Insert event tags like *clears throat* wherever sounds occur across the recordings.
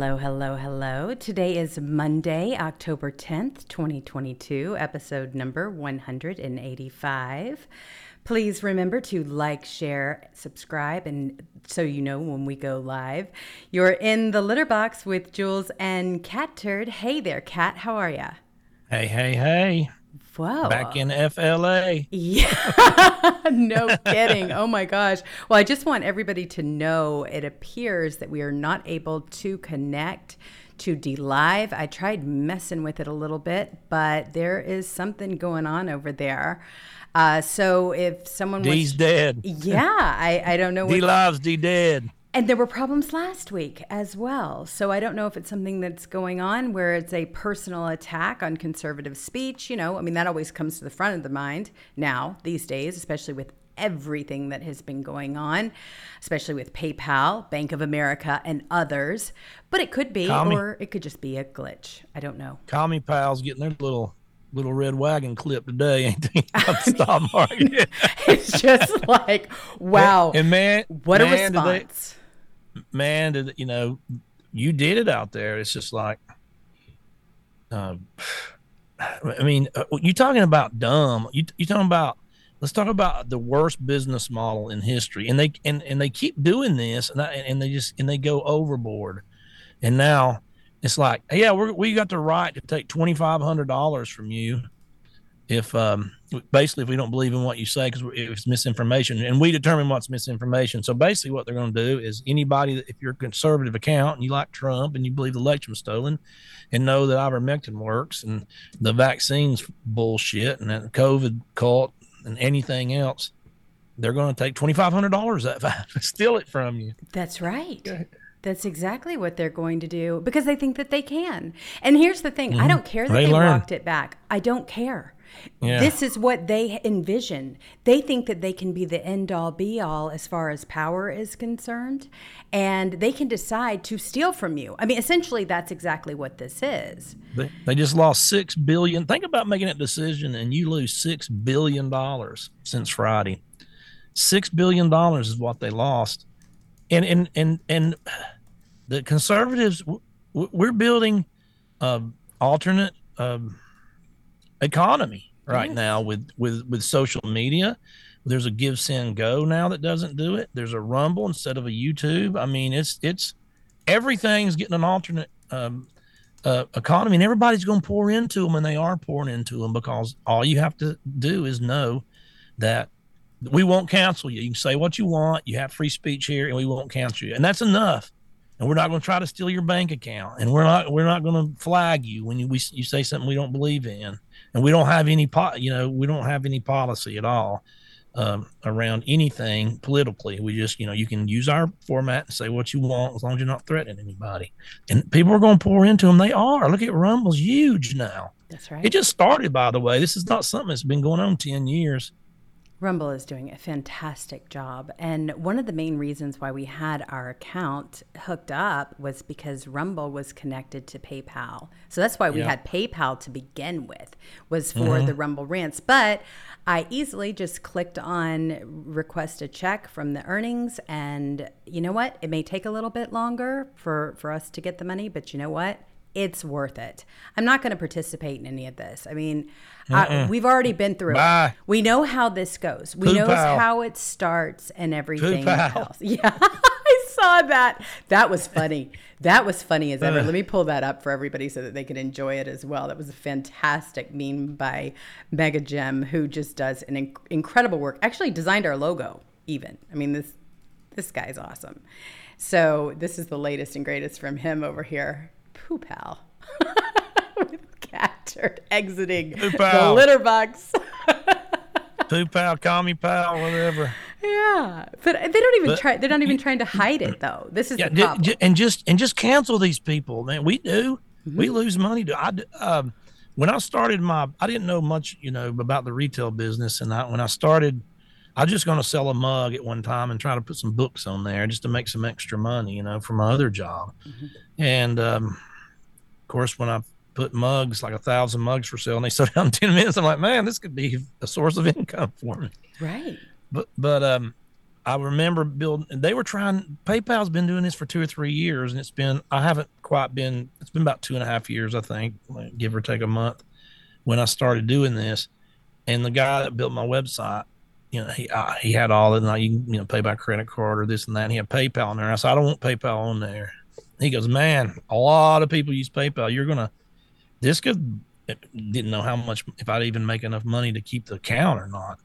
Hello, hello, hello. Today is Monday, October 10th, 2022, episode number 185. Please remember to like, share, subscribe, and so you know when we go live. You're in the litter box with Jewels and Cat Turd. Hey there, Cat. How are ya? Hey, hey, hey. Whoa. Back in FLA. Yeah. *laughs* no *laughs* kidding. Oh my gosh. Well, I just want everybody to know it appears that we are not able to connect to D Live. I tried messing with it a little bit, but there is something going on over there. Uh, so if someone D's was, dead. yeah, I, I don't know *laughs* D lives D dead. And there were problems last week as well. So I don't know if it's something that's going on where it's a personal attack on conservative speech. You know, I mean, that always comes to the front of the mind now, these days, especially with everything that has been going on, especially with PayPal, Bank of America, and others. But it could be, Call me. or it could just be a glitch. I don't know. Commie pals getting their little little red wagon clip today, ain't *laughs* the stock market. *laughs* It's just like, wow. And man, what a man, did they- response. man, did you know you did it out there? It's just like, uh, *sighs* I mean, uh, you talking about dumb? You you talking about? Let's talk about the worst business model in history, and they and, and they keep doing this, and I, and they just and they go overboard, and now it's like, yeah, we we got the right to take twenty five hundred dollars from you if um basically if we don't believe in what you say because it's misinformation and we determine what's misinformation. So basically what they're going to do is anybody that if you're a conservative account and you like trump and you believe the election was stolen and know that ivermectin works and the vaccines bullshit and that covid cult and anything else they're going to take $2500 that *laughs* steal it from you. That's right. That's exactly what they're going to do because they think that they can. And here's the thing I mm-hmm. don't care that They they, walked it back. I don't care. Yeah. This is what they envision. They think that they can be the end all be all as far as power is concerned, and they can decide to steal from you. I mean, essentially, that's exactly what this is. They, they just lost six billion. Think about making that decision and you lose six billion dollars since Friday. Six billion dollars is what they lost, and and and and the conservatives we're building um, alternate um, economy right Yes. now with with with social media. There's a Give Send Go now that doesn't do it. There's a Rumble instead of a YouTube. I mean, it's it's everything's getting an alternate um, uh, economy, and everybody's going to pour into them, and they are pouring into them because all you have to do is know that we won't cancel you. You can say what you want. You have free speech here, and we won't cancel you, and that's enough. And we're not going to try to steal your bank account, and we're not we're not going to flag you when you we, you say something we don't believe in, and we don't have any po- you know we don't have any policy at all um, around anything politically. We just, you know, you can use our format and say what you want as long as you're not threatening anybody. And people are going to pour into them. They are. Look at Rumble's huge now. That's right. It just started, by the way. This is not something that's been going on 10 years. Rumble is doing a fantastic job. And one of the main reasons why we had our account hooked up was because Rumble was connected to PayPal. So that's why we Yeah. had PayPal to begin with, was for mm-hmm. the Rumble rants. But I easily just clicked on request a check from the earnings. And you know what? It may take a little bit longer for, for us to get the money, but you know what? It's worth it. I'm not going to participate in any of this. I mean, I, we've already been through Bye. it. We know how this goes. We know how it starts and everything else. *laughs* Yeah, I saw that. That was funny. That was funny as ever. Let me pull that up for everybody so that they can enjoy it as well. That was a fantastic meme by Mega Gem, who just does an inc- incredible work. Actually, designed our logo. Even. I mean this. This guy's awesome. So this is the latest and greatest from him over here. Poo pal. *laughs* *laughs* With cat turd exiting the litter box. *laughs* Poo pal, call me pal, whatever. Yeah, but they don't even But- try. They're not even trying to hide it, though. This is Yeah, problem. and just and just cancel these people, man. We do. Mm-hmm. We lose money. To I d- um, when I started my, I didn't know much, you know, about the retail business, and I when I started, I was just going to sell a mug at one time and try to put some books on there just to make some extra money, you know, for my other job. Mm-hmm. And um, of course, when I put mugs, like a thousand mugs for sale, and they *laughs* sold out in ten minutes, I'm like, man, this could be a source of income for me. Right. but but um I remember building they were trying PayPal's been doing this for two or three years and it's been I haven't quite been it's been about two and a half years I think like, give or take a month when I started doing this. And the guy that built my website you know he uh, he had all of it like you you know pay by credit card or this and that and he had PayPal on there. I said I don't want PayPal on there. He goes man a lot of people use PayPal. You're gonna this could didn't know how much if I'd even make enough money to keep the account or not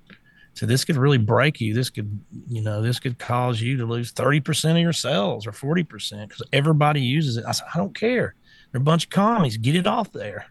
so this could really break you. This could, you know, this could cause you to lose 30% of your sales or 40% because everybody uses it. I said, I don't care. They're a bunch of commies. Get it off there.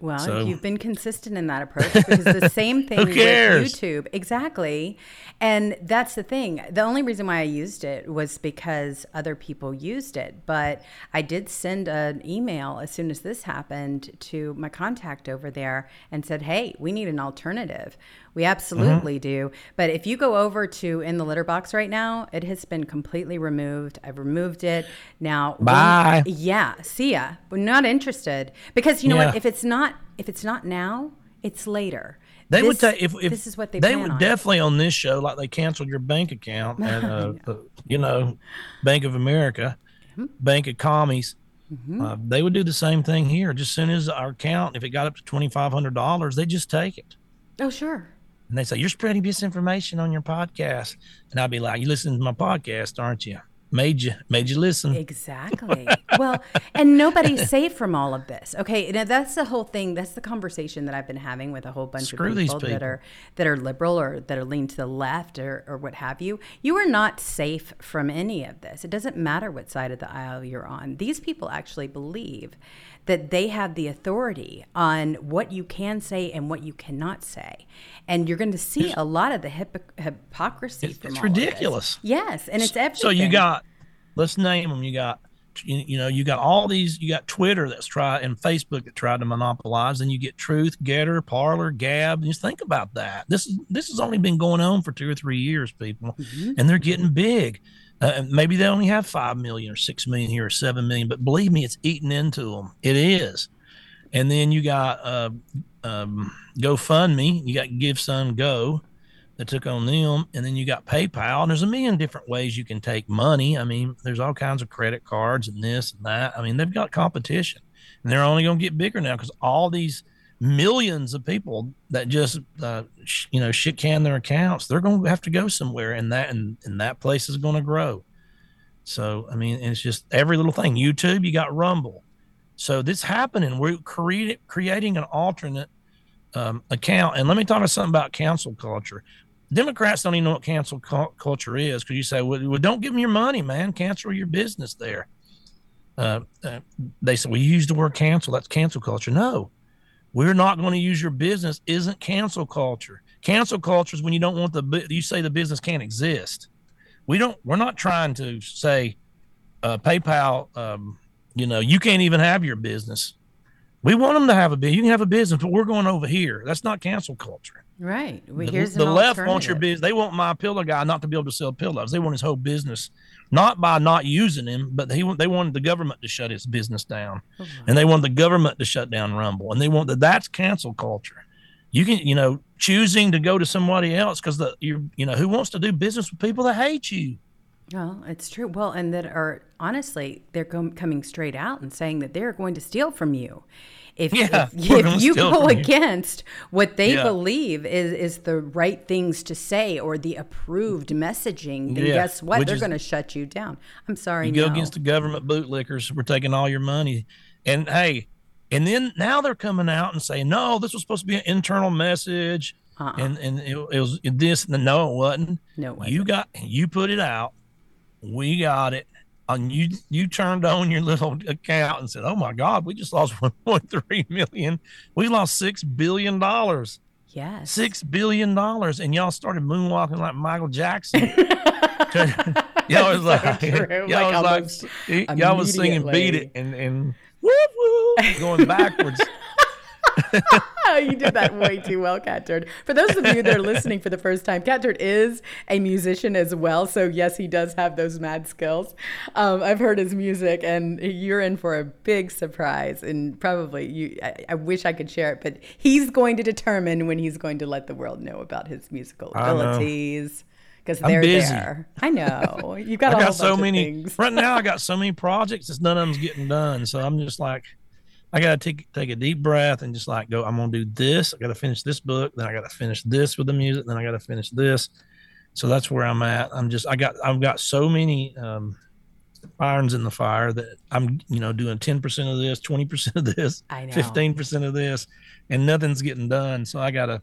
Well, So- you've been consistent in that approach *laughs* because the same thing with? YouTube. Exactly. And that's the thing. The only reason why I used it was because other people used it. But I did send an email as soon as this happened to my contact over there and said, hey, we need an alternative. We absolutely do. But if you go over to in the litter box right now, it has been completely removed. I've removed it. Now, Bye. yeah, see ya. We're not interested because you know Yeah. what? If it's not, if it's not now, it's later. They would This- take if, if this is what they, they would on. definitely on this show like they canceled your bank account *laughs* and uh, you know Bank of America, Mm-hmm. Bank of Commies. Uh, they would do the same thing here. Just as soon as our account, if it got up to twenty five hundred dollars, they just take it. Oh, sure. And they say, You're spreading misinformation on your podcast. And I'd be like, You listen to my podcast, aren't you? Made you made you listen. Exactly. well, and nobody's *laughs* safe from all of this. Okay, now that's the whole thing. That's the conversation that I've been having with a whole bunch Screw of these people, that are that are liberal or that are leaned to the left or, or what have you. You are not safe from any of this. It doesn't matter what side of the aisle you're on. These people actually believe that they have the authority on what you can say and what you cannot say, and you're going to see a lot of the hypo- hypocrisy. It's, from it's all of this. ridiculous. Yes, and it's everything. So you got, let's name them. You got, you, you know, you got all these. You got Twitter that's tried and Facebook that tried to monopolize. And you get Truth, GETTR, Parler, Gab. Just think about that. This is this has only been going on for two or three years, people, mm-hmm. and they're getting big. Uh, maybe they only have five million or six million here or seven million, but believe me, it's eating into them. It is. And then you got uh, um, GoFundMe. You got Give Send Go that took on them, and then you got PayPal. And there's a million different ways you can take money. I mean, there's all kinds of credit cards and this and that. I mean, they've got competition, and they're only going to get bigger now because all these millions of people that just uh, sh- you know shit can their accounts, they're going to have to go somewhere, and that and, and that place is going to grow. So I mean, it's just every little thing. YouTube, you got Rumble. So this happening. We're creating creating an alternate um, account. And let me talk to something about cancel culture. Democrats don't even know what cancel cu- culture is because you say, well, well, don't give them your money, man. Cancel your business there. Uh, uh, they well, you use the word cancel. That's cancel culture. No, we're not going to use your business. Isn't cancel culture. Cancel culture is when you don't want the, you say the business can't exist. We don't, we're not trying to say, uh, PayPal, um, you know, you can't even have your business. We want them to have a business. You can have a business, but we're going over here. That's not cancel culture. Right. Well, the, here's the left wants your business. They want my pillow guy not to be able to sell pillows. They want his whole business, not by not using him, but he they wanted the government to shut his business down, Oh, and they want the government to shut down Rumble, and they want that. That's cancel culture. You can, you know, choosing to go to somebody else because the you you know who wants to do business with people that hate you. Well, it's true. Well, and that are honestly, they're com- coming straight out and saying that they're going to steal from you. If, Yeah, if, *laughs* if you go against what they Yeah. believe is, is the right things to say or the approved messaging, then Yeah, guess what? which They're going to shut you down. I'm sorry. You go against the government bootlickers. We're taking all your money. And hey, and then now they're coming out and saying, no, this was supposed to be an internal message. Uh-uh. And and it, it was this. And no, it wasn't. No, it wasn't. You got you put it out. We got it. And you you turned on your little account and said, "Oh my God, we just lost *laughs* 1.3 million. We lost six billion dollars. yes. Six billion dollars, and y'all started moonwalking like Michael Jackson. *laughs* *laughs* y'all was like, y'all like was like, y'all was singing "Beat It" and and going backwards. *laughs* You did that way too well, Cat Turd. For those of you that are listening for the first time, Cat Turd is a musician as well. So, yes, he does have those mad skills. Um, I've heard his music, and you're in for a big surprise. And probably, you, I, I wish I could share it, but he's going to determine when he's going to let the world know about his musical abilities. Because they're busy. there. I know. You've *laughs* got, I got so many of things. right now. I got so many *laughs* projects. It's none of them's getting done. So I'm just like, I gotta take take a deep breath and just like go. I'm gonna do this. I gotta finish this book. Then I gotta finish this with the music. Then I gotta finish this. So that's where I'm at. I'm just I got I've got so many um, irons in the fire that I'm you know doing 10 percent of this, 20 percent of this, 15 percent of this, and nothing's getting done. So I gotta.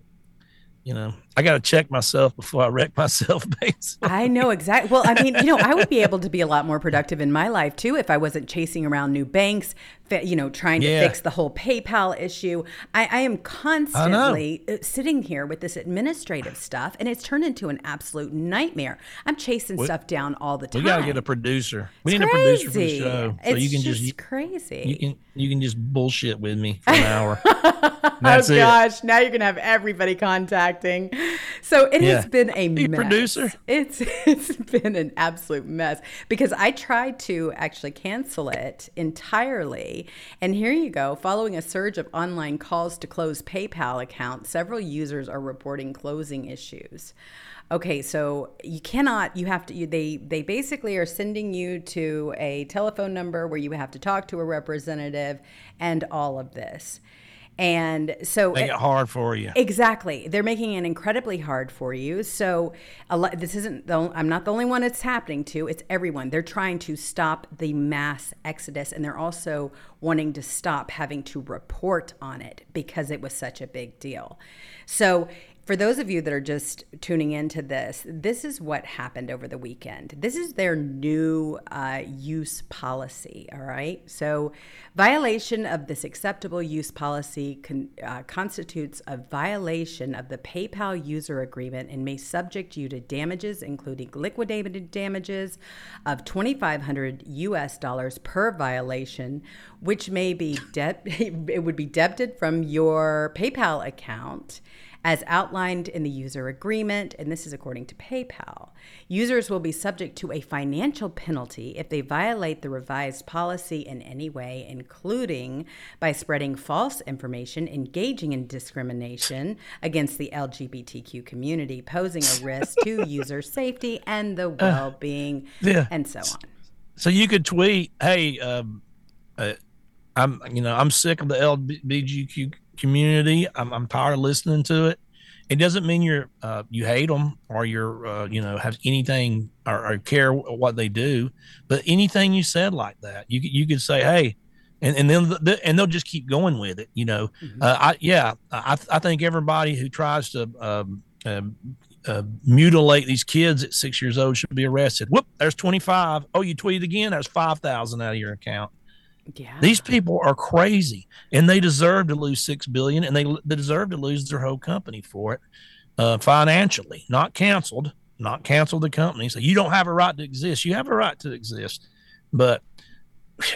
You know, I got to check myself before I wreck *laughs* myself, basically. I know exactly. Well, I mean, you know, I would be able to be a lot more productive in my life too if I wasn't chasing around new banks, you know, trying to Yeah. fix the whole PayPal issue. I, I am constantly uh, sitting here with this administrative stuff, and it's turned into an absolute nightmare. I'm chasing stuff down all the time. We got to get a producer. We It's need a producer for the show, so it's you can just, just crazy. you can you can just bullshit with me for an hour. *laughs* Oh it. gosh, now you're gonna have everybody contacting. So it has been a Be mess. producer. It's *laughs* it's been an absolute mess because I tried to actually cancel it entirely, and here you go. Following a surge of online calls to close PayPal accounts, several users are reporting closing issues. Okay, so you cannot. You have to. You, they they basically are sending you to a telephone number where you have to talk to a representative, and all of this. And so Make it hard for you. Exactly. They're making it incredibly hard for you. So a lot, this isn't the, I'm not the only one it's happening to. It's everyone. They're trying to stop the mass exodus and they're also wanting to stop having to report on it because it was such a big deal. So for those of you that are just tuning into this, this is what happened over the weekend. This is their new uh, use policy. All right. So, violation of this acceptable use policy con- uh, constitutes a violation of the PayPal user agreement and may subject you to damages, including liquidated damages of 2,500 US dollars per violation, which may be debt. *laughs* it would be debited from your PayPal account as outlined in the user agreement, and this is according to PayPal. Users will be subject to a financial penalty if they violate the revised policy in any way, including by spreading false information, engaging in discrimination against the LGBTQ community, posing a risk to *laughs* user safety and the well being, yeah. and so on. So you could tweet, "Hey, um, uh, I'm you know I'm sick of the LGBTQ community. I'm I'm tired of listening to it." It doesn't mean you're uh, you hate them or you're uh, you know have anything or, or care what they do, but anything you said like that, you could- you could say, "Hey," and and then the, and they'll just keep going with it. You know, uh, I yeah, I I think everybody who tries to um, um, uh, mutilate these kids at six years old should be arrested. Whoop, there's 25. Oh, you tweeted again. There's 5,000 out of your account. Yeah. These people are crazy and they deserve to lose 6 billion and they, they deserve to lose their whole company for it uh, financially, not canceled, not cancel the company. So you don't have a right to exist. You have a right to exist. But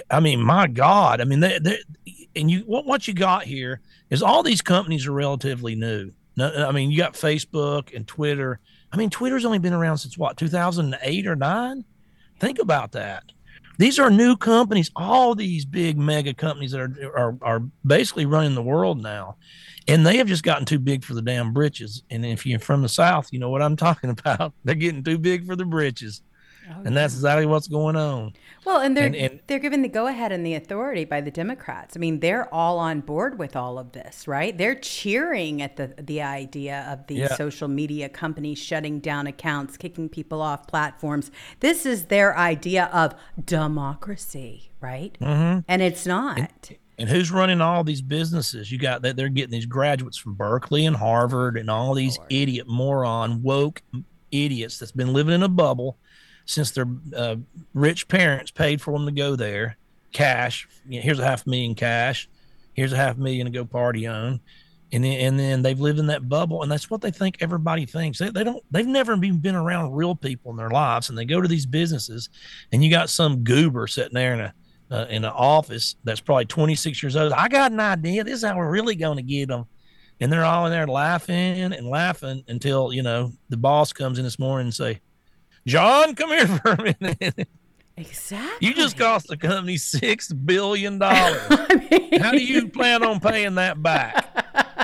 I mean, my God, I mean, they, they, and you, what, what you got here is all these companies are relatively new. No, I mean, you got Facebook and Twitter. I mean, Twitter's only been around since what, 2008 or nine? Think about that. These are new companies. All these big mega companies that are, are, are basically running the world now. And they have just gotten too big for the damn britches. And if you're from the South, you know what I'm talking *laughs* about. They're getting too big for the britches. Oh, and that's exactly what's going on. Well, and they're and, and, they're given the go ahead and the authority by the Democrats. I mean, they're all on board with all of this, right? They're cheering at the the idea of the yeah. social media companies shutting down accounts, kicking people off platforms. This is their idea of democracy, right? Mm-hmm. And it's not. And, and who's running all these businesses? You got that they're getting these graduates from Berkeley and Harvard and all these Lord. idiot moron woke idiots that's been living in a bubble since their uh, rich parents paid for them to go there, cash. You know, here's a half million cash. Here's a half million to go party on. And then, and then they've lived in that bubble, and that's what they think everybody thinks. They, they don't. They've never even been around real people in their lives, and they go to these businesses, and you got some goober sitting there in a uh, in an office that's probably 26 years old. I got an idea. This is how we're really going to get them. And they're all in there laughing and laughing until, you know, the boss comes in this morning and say, John, come here for a minute. Exactly. You just cost the company six billion dollars. *laughs* mean... How do you plan on paying that back?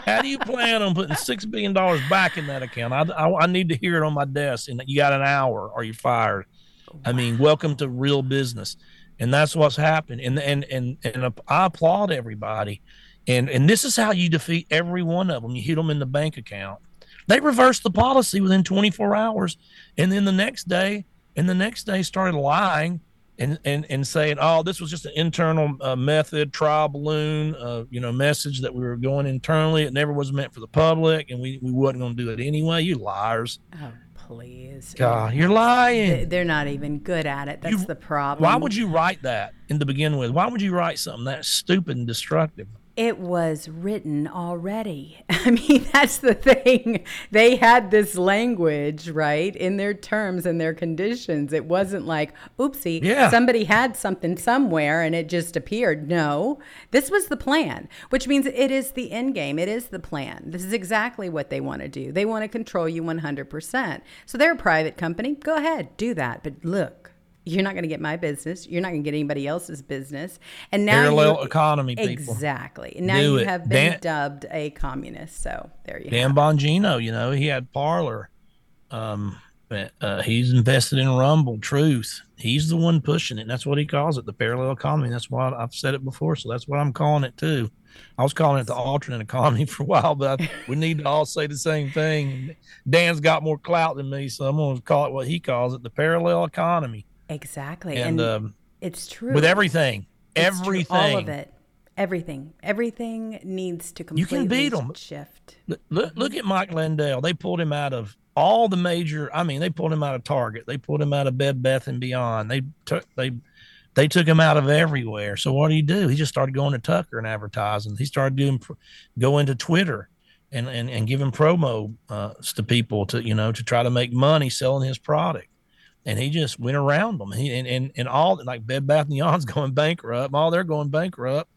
How do you plan on putting six billion dollars back in that account? I, I, I, need to hear it on my desk, and you got an hour, or you're fired. Wow. I mean, welcome to real business, and that's what's happened. And and and and I applaud everybody, and and this is how you defeat every one of them. You hit them in the bank account. They reversed the policy within 24 hours, and then the next day, and the next day started lying and and and saying, "Oh, this was just an internal uh, method, trial balloon, uh, you know, message that we were going internally. It never was meant for the public, and we we wasn't going to do it anyway. You liars." Oh, please. God, you're lying. They're not even good at it. That's you, the problem. Why would you write that in the begin with? Why would you write something that stupid and destructive? It was written already. *laughs* I mean, that's the thing. They had this language, right, in their terms and their conditions. It wasn't like, oopsie, yeah. somebody had something somewhere and it just appeared. No, this was the plan, which means it is the end game. It is the plan. This is exactly what they want to do. They want to control you 100%. So they're a private company. Go ahead, do that. But look, you're not going to get my business. You're not going to get anybody else's business. And now parallel economy, people. Exactly. Now Do you it. have been Dan, dubbed a communist. So there you go. Dan have. Bongino, you know, he had Parler. Um, uh, he's invested in Rumble, Truth. He's the one pushing it. That's what he calls it, the parallel economy. That's why I've said it before, so that's what I'm calling it too. I was calling it the alternate economy *laughs* for a while, but I, we need to all say the same thing. Dan's got more clout than me, so I'm going to call it what he calls it, the parallel economy. Exactly. And, and um, it's true. With everything. It's everything. True. All of it. Everything. Everything needs to completely you can beat them. shift. Look, look, at Mike Lindell. They pulled him out of all the major I mean, they pulled him out of Target. They pulled him out of Bed Bath and Beyond. They took they they took him out of everywhere. So what do you do? He just started going to Tucker and advertising. He started doing go into Twitter and and, and giving promo uh, to people to you know to try to make money selling his product and he just went around them. He and and, and all like Bed Bath and Beyond's *laughs* going bankrupt. All they're going bankrupt,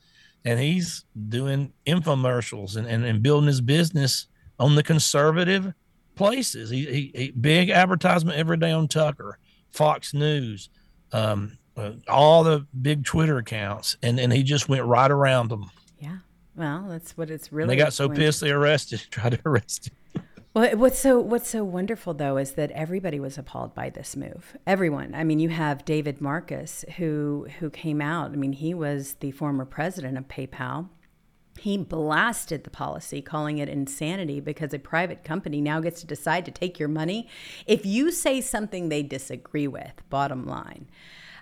and he's doing infomercials and, and, and building his business on the conservative places. He, he, he big advertisement every day on Tucker, Fox News, um, uh, all the big Twitter accounts, and and he just went right around them. Yeah. Well, that's what it's really. And they got so pissed they arrested, *laughs* tried to arrest him. Well, what's so what's so wonderful though is that everybody was appalled by this move. Everyone. I mean, you have David Marcus who who came out. I mean, he was the former president of PayPal. He blasted the policy, calling it insanity because a private company now gets to decide to take your money if you say something they disagree with. Bottom line.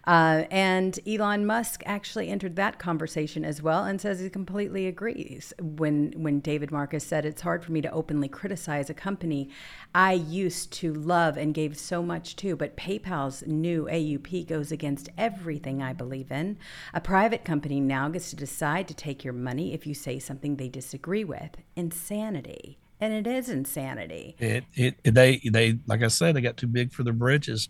Uh, and Elon Musk actually entered that conversation as well and says he completely agrees. When when David Marcus said it's hard for me to openly criticize a company I used to love and gave so much to, but PayPal's new AUP goes against everything I believe in. A private company now gets to decide to take your money if you say something they disagree with. Insanity. And it is insanity. It, it, they, they, like I said, they got too big for their britches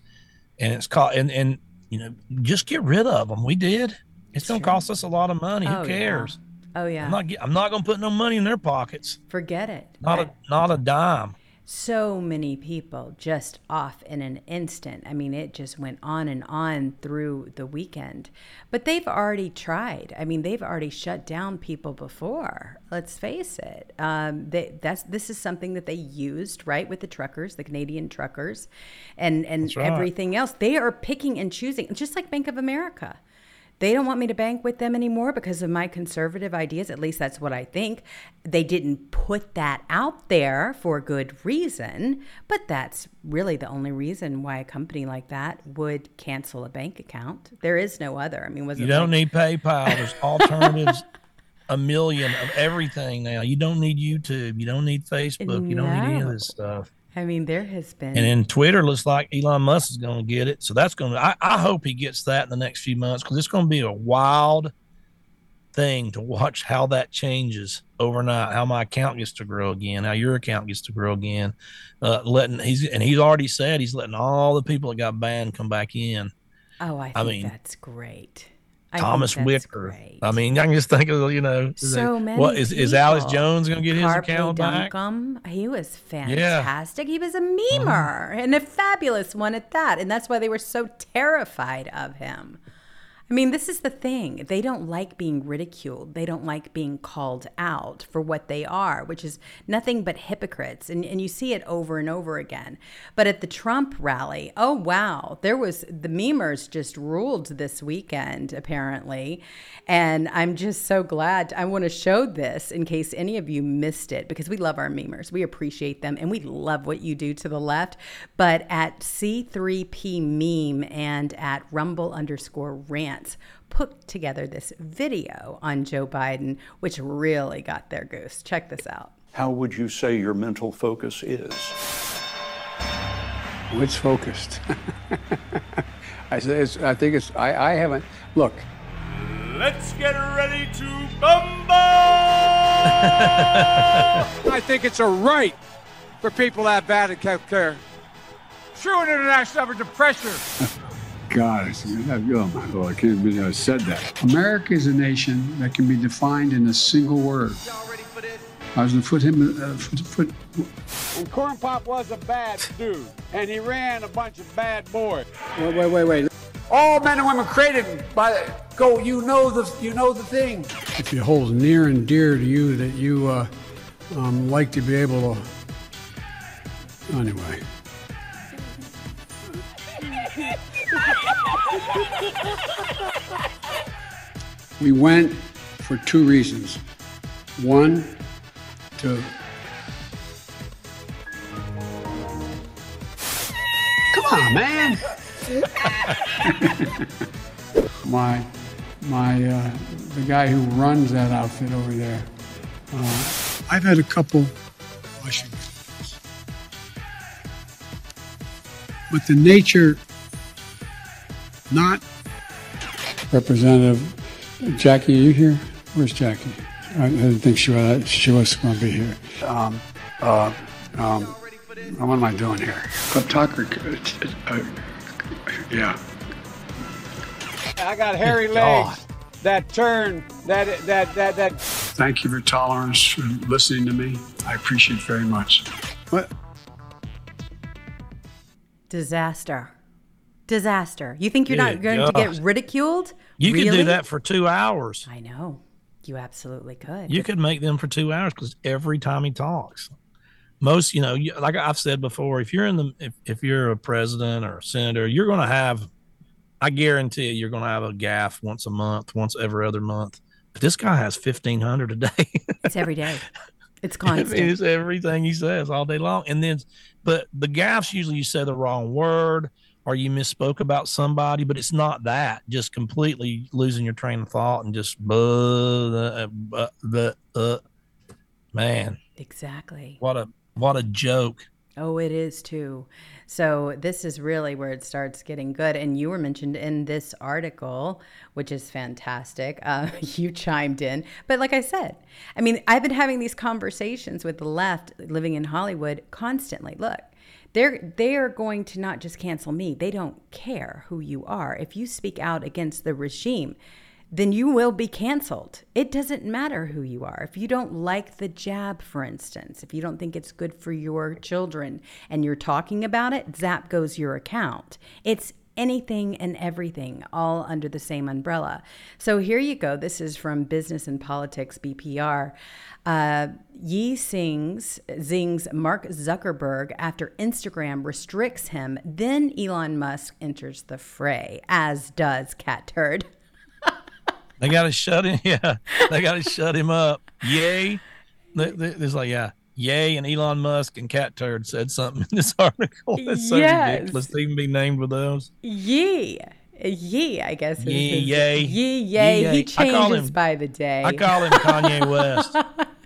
and it's called, and, and you know, just get rid of them. We did. It's going to cost us a lot of money. Oh, Who cares? Yeah. Oh yeah. I'm not. I'm not going to put no money in their pockets. Forget it. Not a not a dime so many people just off in an instant. I mean, it just went on and on through the weekend. But they've already tried. I mean, they've already shut down people before. Let's face it. Um, they, that's this is something that they used right with the truckers, the Canadian truckers, and and right. everything else. They are picking and choosing, just like Bank of America. They don't want me to bank with them anymore because of my conservative ideas. At least that's what I think. They didn't put that out there for a good reason, but that's really the only reason why a company like that would cancel a bank account. There is no other. I mean, was it? you don't like- need PayPal? There's *laughs* alternatives. a million of everything now. You don't need YouTube. You don't need Facebook. No. You don't need any of this stuff. I mean, there has been. And then Twitter looks like Elon Musk is going to get it. So that's going to, I, I hope he gets that in the next few months because it's going to be a wild thing to watch how that changes overnight, how my account gets to grow again, how your account gets to grow again. Uh, letting he's, and he's already said he's letting all the people that got banned come back in. Oh, I, I mean, that's great. I Thomas Wictor. Great. I mean, I can just think of you know, so like, many. What is is Alex Jones going to get Carpe his account Donktum. back? He was fantastic. Yeah. He was a memer mm-hmm. and a fabulous one at that, and that's why they were so terrified of him. I mean, this is the thing. They don't like being ridiculed. They don't like being called out for what they are, which is nothing but hypocrites. And, and you see it over and over again. But at the Trump rally, oh, wow, there was the memers just ruled this weekend, apparently. And I'm just so glad. I want to show this in case any of you missed it because we love our memers. We appreciate them and we love what you do to the left. But at C3P meme and at rumble underscore rant, put together this video on Joe Biden, which really got their goose. Check this out. How would you say your mental focus is? It's focused. *laughs* I say it's, I think it's. I, I haven't. Look. Let's get ready to bumble. *laughs* I think it's a right for people that have bad health care. True international average of pressure. *laughs* God, oh my Lord, I can't believe I said that. America is a nation that can be defined in a single word. I was going to put him, uh, foot, foot. And Corn Pop was a bad dude, and he ran a bunch of bad boys. Wait, wait, wait, wait. All men and women created by the, go. You know the you know the thing. If it holds near and dear to you that you uh, um, like to be able to. Anyway. *laughs* we went for two reasons. One, to come on, man. *laughs* my my uh, the guy who runs that outfit over there. Uh, I've had a couple but the nature not Representative Jackie. Are you here? Where's Jackie? I didn't think she was, she was going to be here. Um, uh, um, what am I doing here? Club Tucker. Uh, uh, yeah. I got hairy *laughs* legs that turn, that, that, that, that. Thank you for tolerance, for listening to me. I appreciate it very much. What? Disaster disaster. You think you're Good not going to get ridiculed? You really? could do that for two hours. I know. You absolutely could. You could make them for two hours because every time he talks, most, you know, like I've said before, if you're in the, if, if you're a president or a senator, you're going to have, I guarantee you, you're going to have a gaffe once a month, once every other month. But this guy has 1500 a day. *laughs* it's every day. It's constant. it's everything he says all day long. And then, but the gaffes usually you say the wrong word or you misspoke about somebody, but it's not that. Just completely losing your train of thought and just uh, the uh, man. Exactly. What a what a joke. Oh, it is too. So this is really where it starts getting good. And you were mentioned in this article, which is fantastic. *laughs* Uh, you chimed in, but like I said, I mean, I've been having these conversations with the left, living in Hollywood, constantly. Look, they're they are going to not just cancel me. They don't care who you are. If you speak out against the regime, then you will be canceled. It doesn't matter who you are. If you don't like the jab, for instance, if you don't think it's good for your children and you're talking about it, zap goes your account. It's anything and everything all under the same umbrella. So here you go. This is from Business and Politics BPR. Uh, Ye sings zings Mark Zuckerberg after Instagram restricts him. Then Elon Musk enters the fray, as does Cat Turd. They got to shut him. *laughs* Yeah, they got to shut him up. Yay! There's like yeah, yay, and Elon Musk and Cat Turd said something in this *laughs* article. It's so yes. ridiculous to even be named with those. Yee. Yee, I guess. Yee, yay. Yee, yay. He changes him, by the day. I call him Kanye West. *laughs*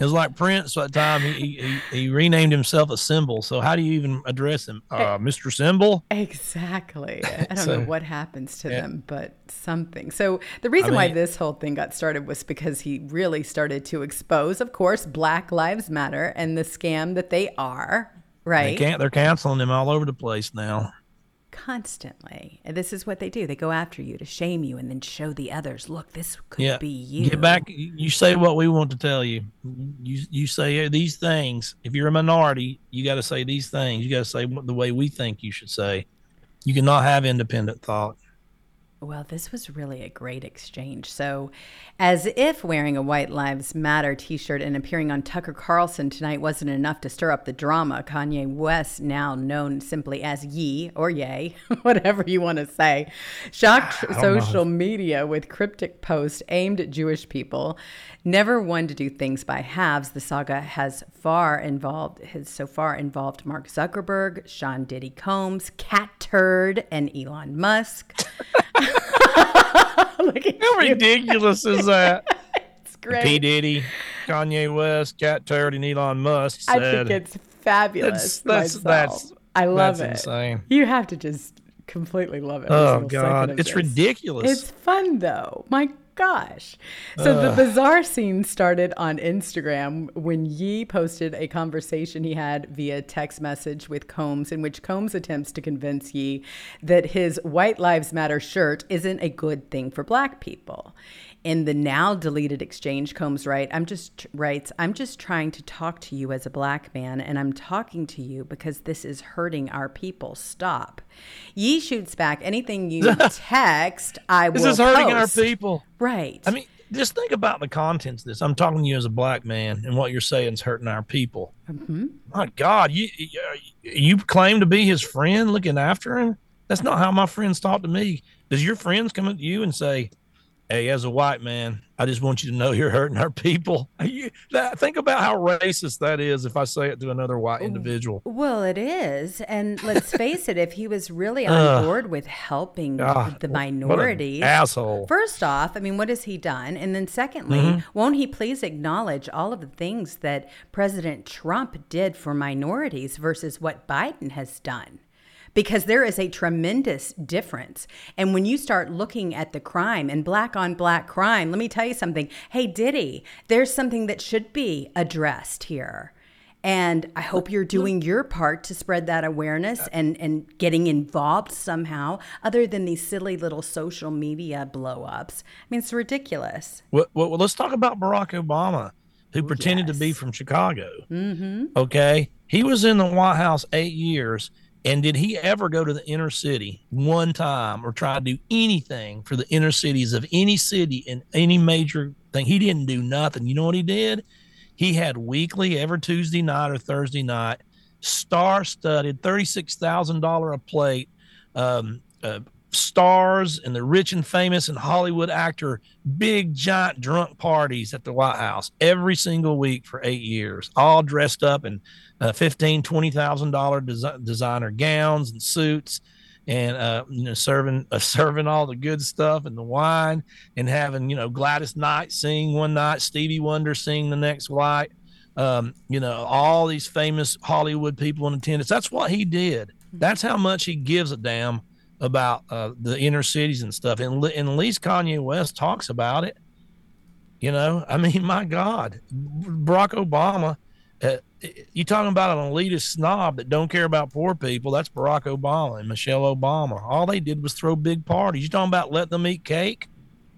It was like Prince at the time. He, he, he renamed himself a symbol. So how do you even address him, uh, Mr. Symbol? Exactly. I don't so, know what happens to yeah. them, but something. So the reason I mean, why this whole thing got started was because he really started to expose, of course, Black Lives Matter and the scam that they are. Right. They can't. They're canceling them all over the place now constantly. And this is what they do. They go after you to shame you and then show the others, look, this could yeah. be you. Get back. You say what we want to tell you. You you say these things. If you're a minority, you got to say these things. You got to say the way we think you should say. You cannot have independent thought. Well, this was really a great exchange. So, as if wearing a White Lives Matter t shirt and appearing on Tucker Carlson tonight wasn't enough to stir up the drama, Kanye West, now known simply as Ye or Yay, *laughs* whatever you want to say, shocked social know. media with cryptic posts aimed at Jewish people. Never one to do things by halves, the saga has far involved has so far involved Mark Zuckerberg, Sean Diddy Combs, Cat Turd, and Elon Musk. *laughs* *laughs* How ridiculous is that? *laughs* it's great. P. Diddy, Kanye West, Cat Turd, and Elon Musk said, I think it's fabulous. That's, that's, that's I love that's it. Insane. You have to just completely love it. Oh God, it's this. ridiculous. It's fun though. My gosh. So the bizarre scene started on Instagram when Ye posted a conversation he had via text message with Combs, in which Combs attempts to convince Ye that his White Lives Matter shirt isn't a good thing for black people. In the now deleted exchange, Combs write, I'm just writes, I'm just trying to talk to you as a black man, and I'm talking to you because this is hurting our people. Stop. Ye shoots back anything you *laughs* text, I will. This is hurting post. our people. Right. I mean, just think about the contents of this. I'm talking to you as a black man, and what you're saying is hurting our people. Mm-hmm. My God, you you claim to be his friend, looking after him. That's not how my friends talk to me. Does your friends come up to you and say, hey, as a white man, I just want you to know you're hurting our people. *laughs* You, that, think about how racist that is if I say it to another white individual. Well, it is. And let's *laughs* face it, if he was really on uh, board with helping God, the minorities, asshole. First off, I mean, what has he done? And then secondly, mm-hmm. won't he please acknowledge all of the things that President Trump did for minorities versus what Biden has done? Because there is a tremendous difference. And when you start looking at the crime and black on black crime, let me tell you something. Hey, Diddy, there's something that should be addressed here. And I hope you're doing your part to spread that awareness and, and getting involved somehow, other than these silly little social media blow ups. I mean, it's ridiculous. Well, well let's talk about Barack Obama, who pretended yes. to be from Chicago. Mm-hmm. Okay. He was in the White House eight years and did he ever go to the inner city one time or try to do anything for the inner cities of any city in any major thing? He didn't do nothing. You know what he did? He had weekly, every Tuesday night or Thursday night, star studded, $36,000 a plate, um, uh, stars and the rich and famous and Hollywood actor big giant drunk parties at the White House every single week for eight years, all dressed up in uh, fifteen, twenty thousand dollar designer gowns and suits, and uh, you know serving uh, *laughs* serving all the good stuff and the wine, and having you know Gladys Knight sing one night, Stevie Wonder sing the next night. Um, you know all these famous Hollywood people in attendance. That's what he did. That's how much he gives a damn about uh, the inner cities and stuff. And, and at least Kanye West talks about it. You know, I mean, *laughs* my God, Barack Obama Uh, you talking about an elitist snob that don't care about poor people? That's Barack Obama and Michelle Obama. All they did was throw big parties. You talking about let them eat cake?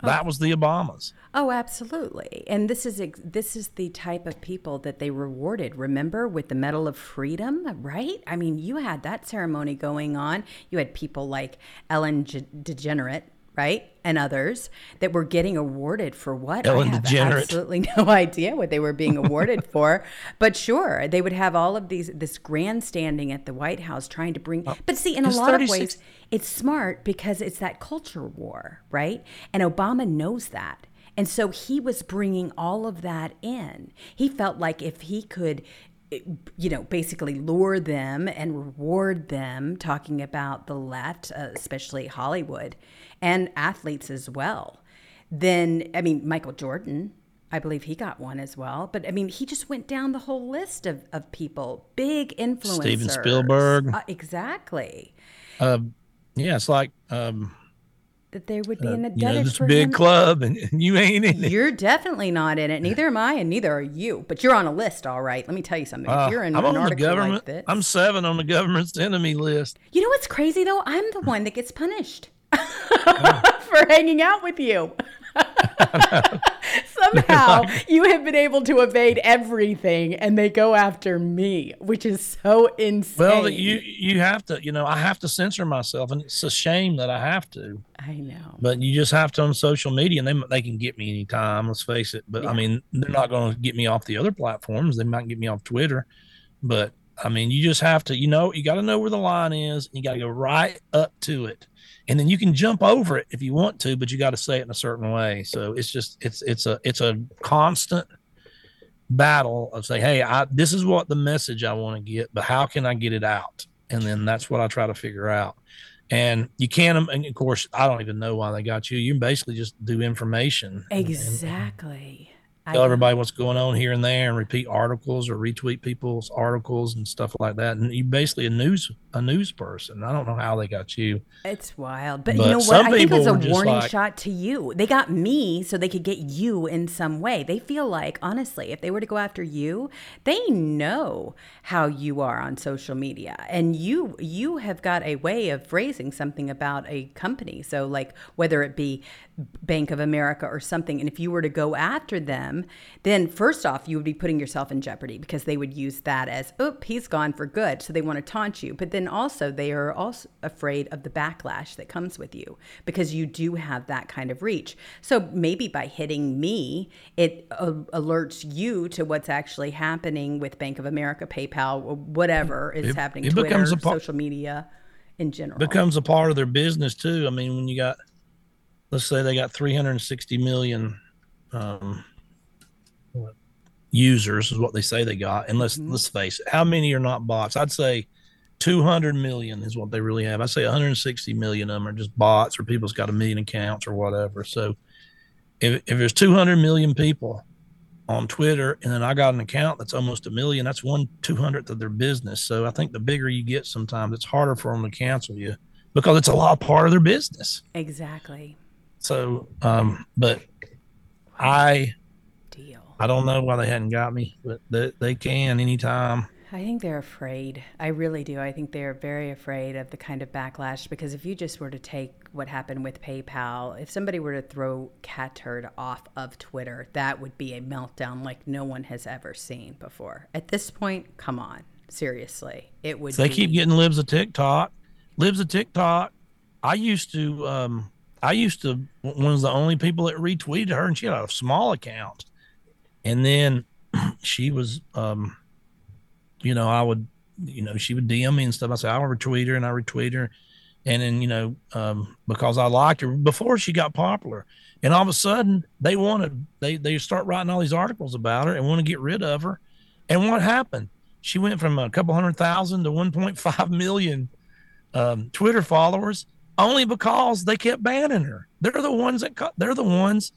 That was the Obamas. Oh, absolutely. And this is this is the type of people that they rewarded. Remember with the Medal of Freedom, right? I mean, you had that ceremony going on. You had people like Ellen G- DeGenerate, right, and others that were getting awarded for what? Ellen I have DeGenerate. absolutely *laughs* no idea what they were being awarded *laughs* for. But sure, they would have all of these this grandstanding at the White House trying to bring. but see, in a lot of ways, it's smart because it's that culture war, right? And Obama knows that. And so he was bringing all of that in. He felt like if he could, you know, basically lure them and reward them, talking about the left, uh, especially Hollywood, and athletes as well, then, I mean, Michael Jordan. I believe he got one as well. But I mean, he just went down the whole list of, of people, big influencers. Steven Spielberg. Uh, exactly. Um, yeah, it's like um, That there would be uh, an you advantage know this big him. club, and, and you ain't in it. You're definitely not in it. Neither am I, and neither are you. But you're on a list, all right. Let me tell you something. Uh, you're in I'm an on the government. like I'm seven on the government's enemy list. you know what's crazy though? I'm the one that gets punished *laughs* Oh. *laughs* for hanging out with you. *laughs* Somehow *laughs* you have been able to evade everything, and they go after me, which is so insane. Well, you you have to, you know, I have to censor myself, and it's a shame that I have to. I know. But you just have to on social media, and they they can get me anytime. Let's face it. But I mean, they're not going to get me off the other platforms. They might get me off Twitter, but I mean, you just have to, you know, you got to know where the line is. And you got to go right up to it, and then you can jump over it if you want to, but you got to say it in a certain way. So it's just it's it's a it's a constant battle of say, hey, I this is what the message I want to get, but how can I get it out? And then that's what I try to figure out. And you can't, um, and of course, I don't even know why they got you. You basically just do information. and- and Exactly. I Tell everybody what's going on here and there, and repeat articles or retweet people's articles and stuff like that. And you basically a news a news person. I don't know how they got you. It's wild. But, But you know what? I think it was a warning like- shot to you. They got me so they could get you in some way. They feel like, honestly, if they were to go after you, they know how you are on social media. And you you have got a way of phrasing something about a company. So like whether it be Bank of America or something, and if you were to go after them, then first off, you would be putting yourself in jeopardy because they would use that as, oop, he's gone for good. So they want to taunt you. But then also, they are also afraid of the backlash that comes with you because you do have that kind of reach. So maybe by hitting me, it uh, alerts you to what's actually happening with Bank of America, PayPal, whatever is It- happening, it Twitter, becomes a part- social media in general. becomes a part of their business too. I mean, when you got, let's say they got 360 million um, users is what they say they got, and let's let's face it, how many are not bots? I'd say 200 million is what they really have. I say 160 million of them are just bots or people's got a million accounts or whatever. So if if there's 200 million people on Twitter, and then I got an account that's almost a million. That's one two hundredth of their business. So I think the bigger you get, sometimes it's harder for them to cancel you because it's a lot part of their business. exactly. So, um, but I Deal. I don't know why they hadn't got me, but they, they can anytime. I think they're afraid. I really do. I think they're very afraid of the kind of backlash because if you just were to take what happened with PayPal, if somebody were to throw Catturd off of Twitter, that would be a meltdown like no one has ever seen before. At this point, come on. Seriously. It would They be, keep getting libs of TikTok. Libs of TikTok. I used to, um, I used to one of the only people that retweeted her, and she had a small account. And then *clears throat* she was, um, you know, I would, you know, she would DM me and stuff. I said I would retweet her, and I retweet her, and then you know, um, because I liked her before she got popular, and all of a sudden they wanted they they start writing all these articles about her and want to get rid of her. And what happened? She went from a couple hundred thousand to 1.5 million um, Twitter followers only because they kept banning her. They're the ones that they're the ones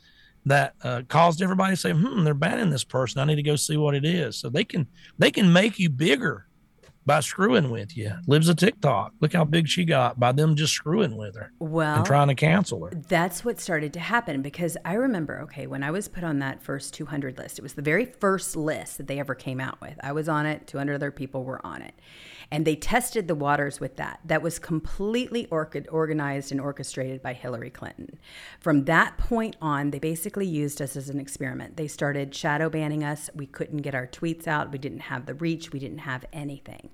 that uh, caused everybody to say, "Hmm, they're banning this person. I need to go see what it is." So they can they can make you bigger by screwing with you. Libs of TikTok. Look how big she got by them just screwing with her. Well, and trying to cancel her. That's what started to happen because I remember, okay, when I was put on that first 200 list, it was the very first list that they ever came out with. I was on it, 200 other people were on it. And they tested the waters with that. That was completely or- organized and orchestrated by Hillary Clinton. From that point on, they basically used us as an experiment. They started shadow banning us. We couldn't get our tweets out. We didn't have the reach. We didn't have anything.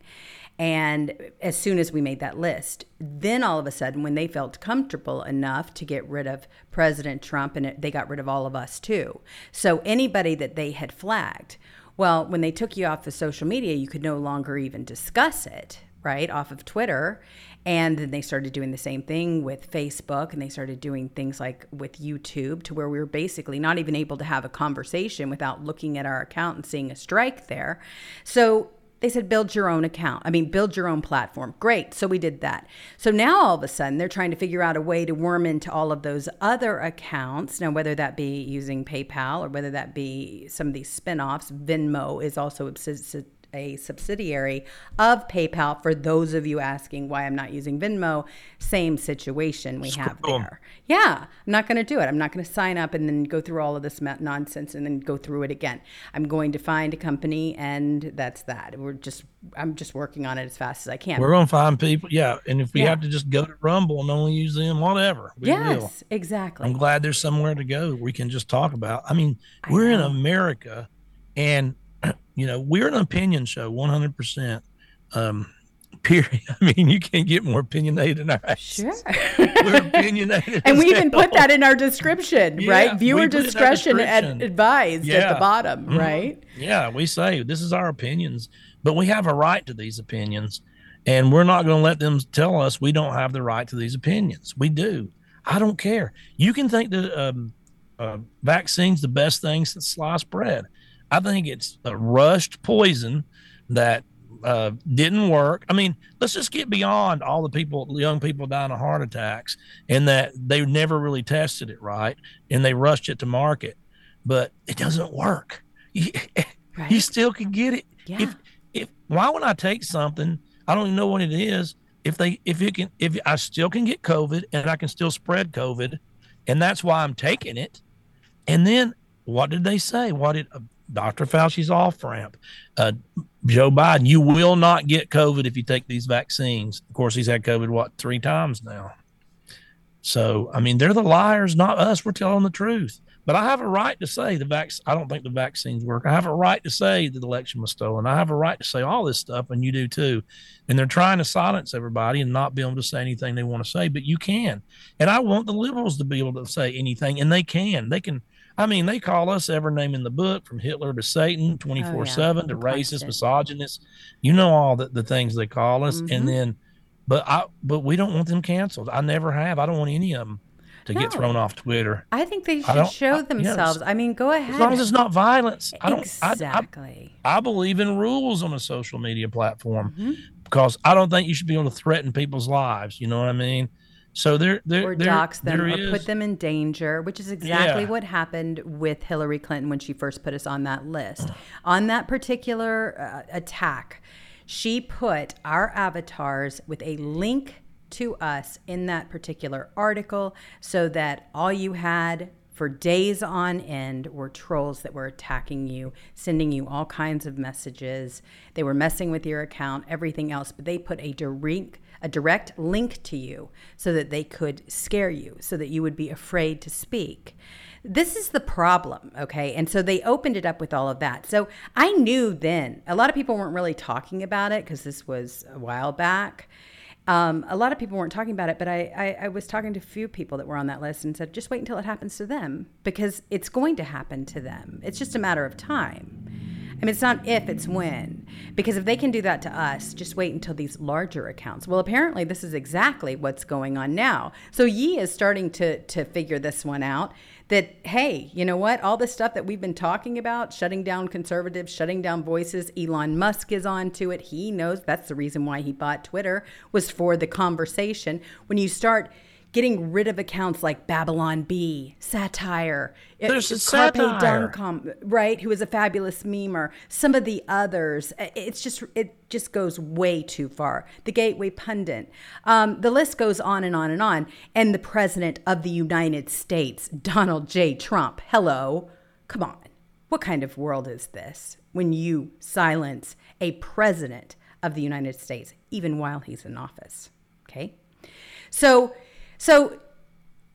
And as soon as we made that list, then all of a sudden, when they felt comfortable enough to get rid of President Trump, and it, they got rid of all of us too. So anybody that they had flagged, well, when they took you off of social media, you could no longer even discuss it, right, off of Twitter. And then they started doing the same thing with Facebook and they started doing things like with YouTube to where we were basically not even able to have a conversation without looking at our account and seeing a strike there. So they said build your own account. I mean, build your own platform. Great. So we did that. So now all of a sudden they're trying to figure out a way to worm into all of those other accounts. Now, whether that be using PayPal or whether that be some of these spin-offs, Venmo is also a subsidiary of PayPal. For those of you asking why I'm not using Venmo, same situation we have there. Yeah, I'm not going to do it. I'm not going to sign up and then go through all of this nonsense and then go through it again. I'm going to find a company and that's that. We're just I'm just working on it as fast as I can. We're going to find people. Yeah, and if we yeah. have to just go to Rumble and only use them, whatever. yes, will. exactly. I'm glad there's somewhere to go we can just talk about. I mean, I we're know. in America and you know, we're an opinion show, 100%. Um, *laughs* period. I mean, you can't get more opinionated than us. Sure. *laughs* We're opinionated. and we even put that in our description, yeah, right? Viewer discretion ad- advised yeah. at the bottom, mm-hmm. right? Yeah, we say this is our opinions, but we have a right to these opinions. And we're not going to let them tell us we don't have the right to these opinions. We do. I don't care. You can think that um, uh, vaccine's the best thing since sliced bread. I think it's a rushed poison that uh, didn't work. I mean, let's just get beyond all the people, young people dying of heart attacks, and that they never really tested it right, and they rushed it to market, but it doesn't work. *laughs* You, right. you still can get it. Yeah. If if why would I take something I don't even know what it is? If they if it can if I still can get COVID and I can still spread COVID, and that's why I'm taking it. And then what did they say? What did Dr. Fauci's off ramp. Uh, Joe Biden, you will not get COVID if you take these vaccines. Of course, he's had COVID, what, three times now. So, I mean, they're the liars, not us. We're telling the truth. But I have a right to say the vac. I don't think the vaccines work. I have a right to say the election was stolen. I have a right to say all this stuff, and you do too. And they're trying to silence everybody and not be able to say anything they want to say. But you can. And I want the liberals to be able to say anything, and they can. They can I mean, they call us every name in the book from Hitler to Satan, 24 7 to racist, misogynist. You know, all the, the things they call us. Mm-hmm. And then, but I, but we don't want them canceled. I never have. I don't want any of them to no. get thrown off Twitter. I think they should show themselves. Yes. I mean, go ahead. As long as it's not violence. I don't, exactly. I, I, I believe in rules on a social media platform mm-hmm. because I don't think you should be able to threaten people's lives. You know what I mean? So there, there, or dox them, or is. put them in danger, which is exactly yeah. what happened with Hillary Clinton when she first put us on that list. on that particular uh, attack, she put our avatars with a link to us in that particular article, so that all you had for days on end were trolls that were attacking you, sending you all kinds of messages. They were messing with your account, everything else, but they put a direct a direct link to you so that they could scare you, so that you would be afraid to speak. This is the problem, okay? And so they opened it up with all of that. So I knew then, a lot of people weren't really talking about it because this was a while back. Um, a lot of people weren't talking about it, but I, I, I, was talking to a few people that were on that list and said, just wait until it happens to them because it's going to happen to them. It's just a matter of time. I mean, it's not if, it's when. Because if they can do that to us, just wait until these larger accounts. Well, apparently, this is exactly what's going on now. So Ye is starting to, to figure this one out that, hey, you know what? All the stuff that we've been talking about, shutting down conservatives, shutting down voices, Elon Musk is on to it. He knows that's the reason why he bought Twitter, was for the conversation. When you start getting rid of accounts like Babylon Bee, satire, There's a Carpe satire. Donktum, right? Who is a fabulous memer. Some of the others, it's just it just goes way too far. The Gateway Pundit, um, the list goes on and on and on. And the president of the United States, Donald J. Trump. Hello, come on. What kind of world is this when you silence a president of the United States, even while he's in office? Okay. So, so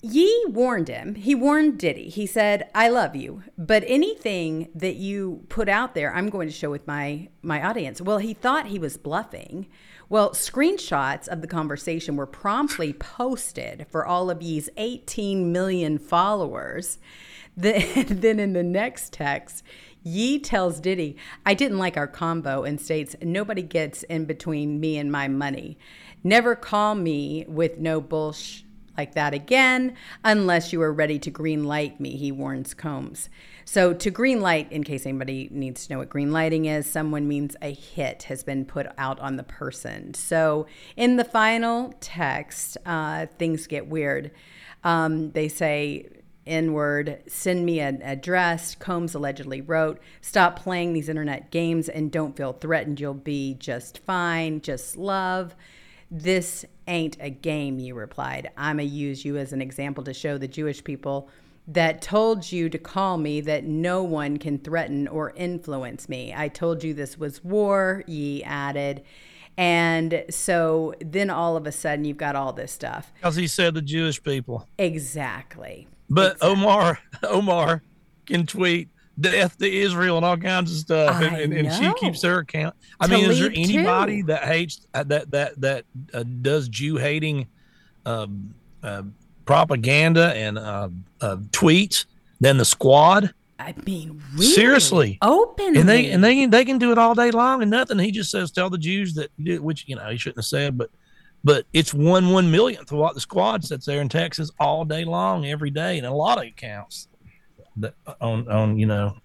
Ye warned him. He warned Diddy. He said, "I love you, but anything that you put out there, I'm going to show with my my audience." Well, he thought he was bluffing. Well, screenshots of the conversation were promptly posted for all of Ye's 18 million followers. *laughs* Then in the next text, Ye tells Diddy, I didn't like our combo and states, nobody gets in between me and my money. Never call me with no bullsh like that again unless you are ready to green light me, he warns Combs. So, to green light, in case anybody needs to know what green lighting is, someone means a hit has been put out on the person. So, in the final text, uh, things get weird. Um, they say, N word, send me an address. Combs allegedly wrote, Stop playing these internet games and don't feel threatened. You'll be just fine. Just love. This ain't a game, you replied. I'm to use you as an example to show the Jewish people that told you to call me that no one can threaten or influence me. I told you this was war, Ye added. And so then all of a sudden you've got all this stuff. Because he said the Jewish people. Exactly. But Exactly. Omar, *laughs* Omar can tweet death to Israel and all kinds of stuff, and, and, and she keeps her account. I mean, is there anybody too. that hates uh, that that that uh, does Jew hating um, uh, propaganda and uh, uh, tweets than the squad? I mean, really? Seriously. Openly. And they and they they can do it all day long and nothing. He just says tell the Jews that which you know he shouldn't have said, but but it's one one millionth of what the squad sits there in Texas all day long every day, and a lot of accounts that on on you know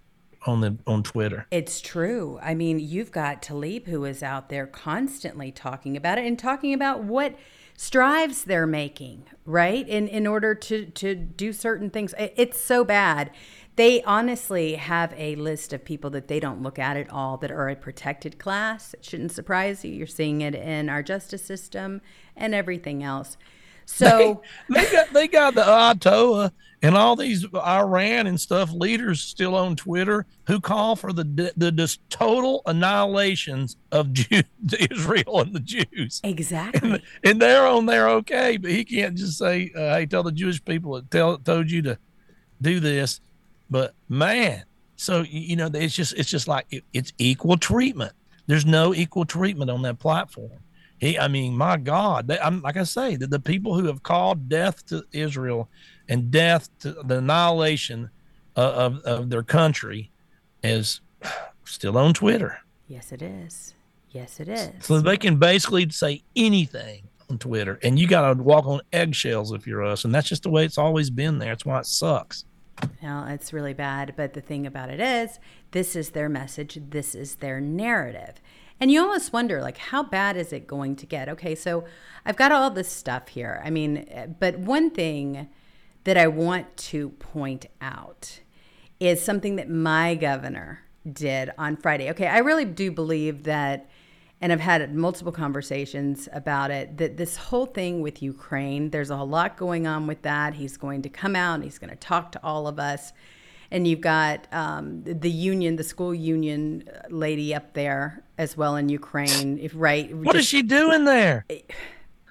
on the on Twitter. It's true. I mean, you've got Tlaib who is out there constantly talking about it and talking about what strives they're making, right? In in order to to do certain things. It's so bad. They honestly have a list of people that they don't look at at all that are a protected class. It shouldn't surprise you. You're seeing it in our justice system and everything else. So *laughs* they got they got the Ayatollah and all these Iran and stuff leaders still on Twitter who call for the the just total annihilations of *laughs* Jew, Israel and the Jews. exactly. *laughs* and they're on there okay, but he can't just say, uh, "Hey, tell the Jewish people that tell told you to do this." But man, so you know, it's just it's just like it, it's equal treatment. There's no equal treatment on that platform. He, I mean, my God, they, I'm like I say, the, the people who have called death to Israel and death to the annihilation of, of, of their country is still on Twitter. yes, it is. Yes, it is. So they can basically say anything on Twitter, and you got to walk on eggshells if you're us, and that's just the way it's always been there. That's why it sucks. Well, it's really bad. But the thing about it is, this is their message, this is their narrative. And you almost wonder, like, how bad is it going to get? Okay, so I've got all this stuff here. I mean, but one thing that I want to point out is something that my governor did on Friday. Okay, I really do believe that, and I've had multiple conversations about it, that this whole thing with Ukraine, there's a lot going on with that. He's going to come out he's going to talk to all of us. And you've got um, the union, the school union lady up there as well in Ukraine, if right? What is she doing there?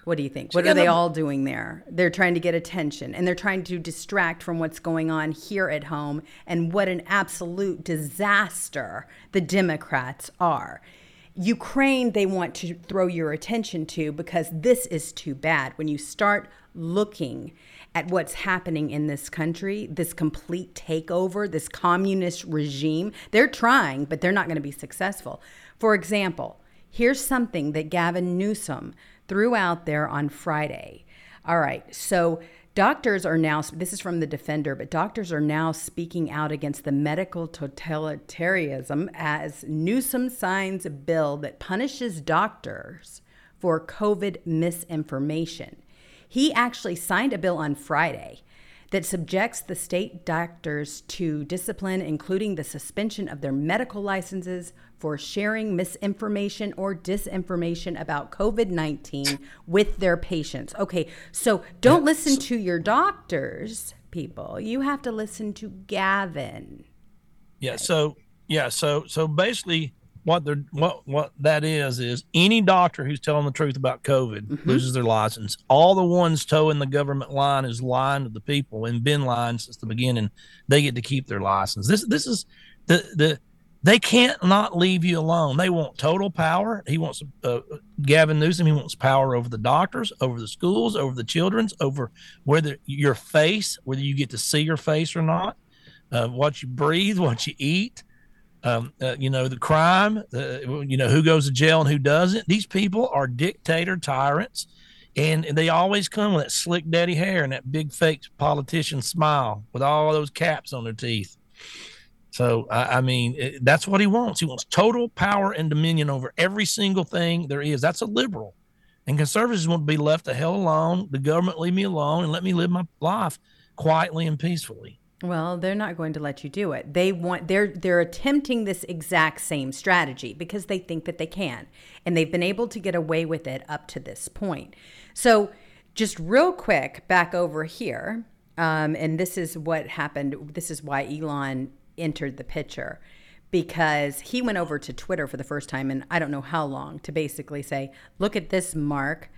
What do you think? What are they a- all doing there? They're trying to get attention and they're trying to distract from what's going on here at home and what an absolute disaster the Democrats are. Ukraine, they want to throw your attention to because this is too bad. When you start looking at what's happening in this country, this complete takeover, this communist regime, they're trying, but they're not going to be successful. For example, here's something that Gavin Newsom threw out there on Friday. All right, so doctors are now, this is from the Defender, but doctors are now speaking out against the medical totalitarianism as Newsom signs a bill that punishes doctors for COVID misinformation. He actually signed a bill on Friday that subjects the state doctors to discipline, including the suspension of their medical licenses for sharing misinformation or disinformation about COVID 19 with their patients. Okay, so don't listen to your doctors, people. You have to listen to Gavin. Yeah. So, yeah. So, so basically, what they're what what that is is any doctor who's telling the truth about COVID mm-hmm. loses their license. All the ones toeing the government line is lying to the people and been lying since the beginning. They get to keep their license. This this is the the they can't not leave you alone. They want total power. He wants uh, Gavin Newsom. He wants power over the doctors, over the schools, over the children's, over whether your face, whether you get to see your face or not, uh, what you breathe, *laughs* what you eat um, uh, you know, the crime, uh, you know, who goes to jail and who doesn't. These people are dictator tyrants, and they always come with that slick daddy hair and that big fake politician smile with all those caps on their teeth. So, I, I mean, it, that's what he wants. He wants total power and dominion over every single thing there is. That's a liberal. And conservatives want to be left the hell alone. The government leave me alone and let me live my life quietly and peacefully. Well, they're not going to let you do it. They want they're they're attempting this exact same strategy because they think that they can. And they've been able to get away with it up to this point. So, just real quick back over here, um, and this is what happened. This is why Elon entered the picture because he went over to Twitter for the first time in I don't know how long to basically say, "Look at this, Mark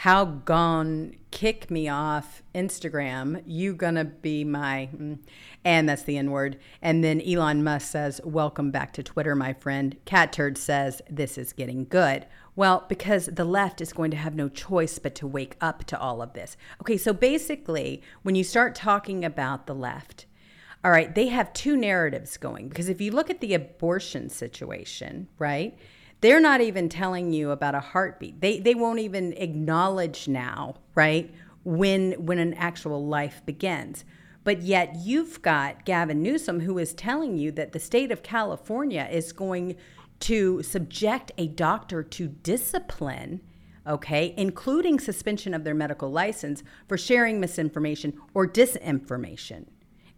how gone kick me off Instagram. You gonna be my, mm, and that's the N word. And then Elon Musk says, Welcome back to Twitter, my friend. Catturd says, This is getting good. Well, because the left is going to have no choice but to wake up to all of this. Okay, so basically, when you start talking about the left, all right, they have two narratives going. Because if you look at the abortion situation, right? They're not even telling you about a heartbeat. They they won't even acknowledge now, right? When when an actual life begins. But yet you've got Gavin Newsom who is telling you that the state of California is going to subject a doctor to discipline, okay, including suspension of their medical license for sharing misinformation or disinformation.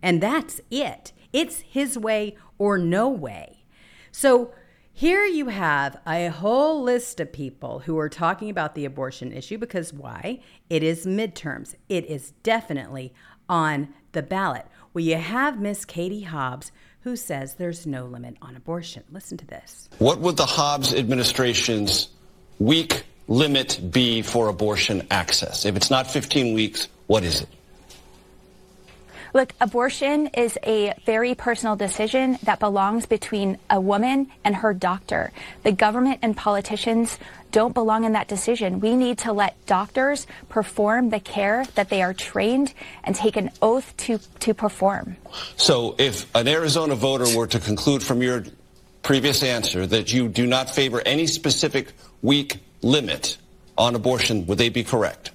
And that's it. It's his way or no way. So here you have a whole list of people who are talking about the abortion issue because why? It is midterms. It is definitely on the ballot. Well, you have Miss Katie Hobbs who says there's no limit on abortion. Listen to this. What would the Hobbs administration's weak limit be for abortion access? If it's not 15 weeks, what is it? Look, abortion is a very personal decision that belongs between a woman and her doctor. The government and politicians don't belong in that decision. We need to let doctors perform the care that they are trained and take an oath to, to perform. So if an Arizona voter were to conclude from your previous answer that you do not favor any specific week limit on abortion, would they be correct?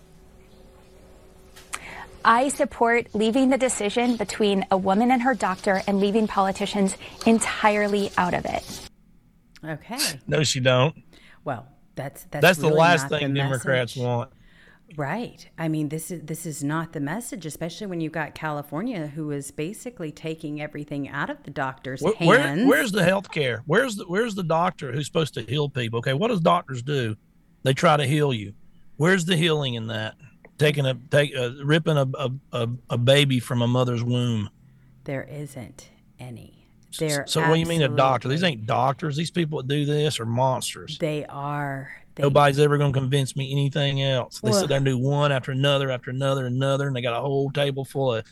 I support leaving the decision between a woman and her doctor and leaving politicians entirely out of it. Okay. No, she don't. Well, that's that's, that's really the last the thing Democrats want. Right. I mean, this is this is not the message, especially when you've got California, who is basically taking everything out of the doctor's where, hands. Where, where's the health care? Where's the Where's the doctor who's supposed to heal people? Okay, what does doctors do? They try to heal you. Where's the healing in that? Taking a take uh, ripping a, a, a baby from a mother's womb. There isn't any. There. So, what do you mean a doctor? These ain't doctors. These people that do this are monsters. They are. They, Nobody's ever going to convince me anything else. They well, sit there and do one after another after another another, and they got a whole table full of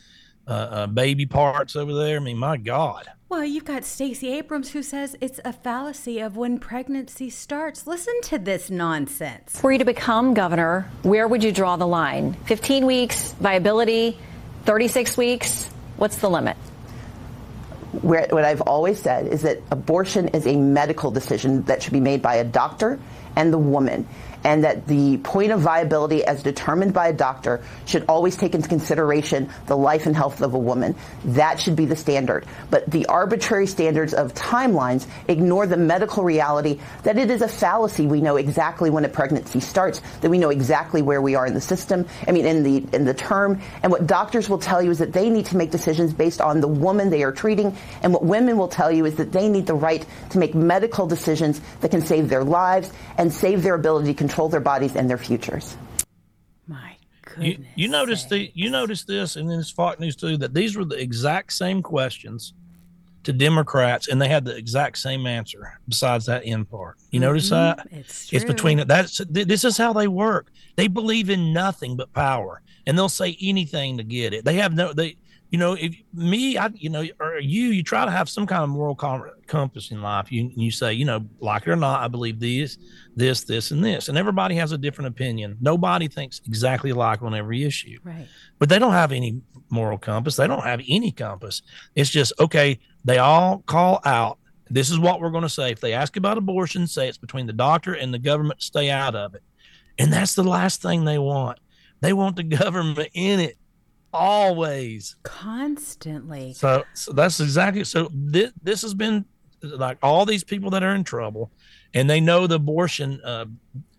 uh, uh, baby parts over there. I mean, my God. Well, you've got Stacey Abrams who says it's a fallacy of when pregnancy starts. Listen to this nonsense. For you to become governor, where would you draw the line? 15 weeks, viability, 36 weeks? What's the limit? Where, what I've always said is that abortion is a medical decision that should be made by a doctor and the woman. And that the point of viability as determined by a doctor should always take into consideration the life and health of a woman. That should be the standard. But the arbitrary standards of timelines ignore the medical reality that it is a fallacy. We know exactly when a pregnancy starts, that we know exactly where we are in the system, I mean, in the, in the term. And what doctors will tell you is that they need to make decisions based on the woman they are treating. And what women will tell you is that they need the right to make medical decisions that can save their lives and save their ability to control their bodies and their futures. My You, you notice the you notice this and in this Fox News too that these were the exact same questions to Democrats and they had the exact same answer besides that end part. You notice Mhm. that? It's It's true. between that's th- this is how they work. They believe in nothing but power and they'll say anything to get it. They have no they you know if me I you know or you you try to have some kind of moral compass in life. You you say, you know, like it or not, I believe this, this, this and this. And everybody has a different opinion. Nobody thinks exactly like on every issue Right. but they don't have any moral compass. They don't have any compass. It's just okay. They all call out. This is what we're going to say. If they ask about abortion, say it's between the doctor and the government. Stay out of it. And that's the last thing they want. They want the *laughs* government in it always. Constantly. So, so that's exactly so. This this has been like all these people that are in trouble, and they know the abortion uh,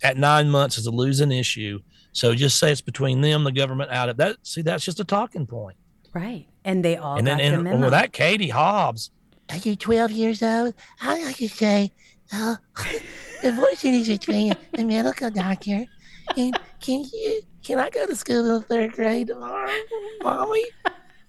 at nine months is a losing issue. So just say it's between them, the government out of that. See, that's just a talking point. Right. And they all and then and memo. with that Katie Hobbs, Are you 12 years old? I like to say, *laughs* the abortion is between a medical doctor. And can you, can I go to school in third grade tomorrow, mommy?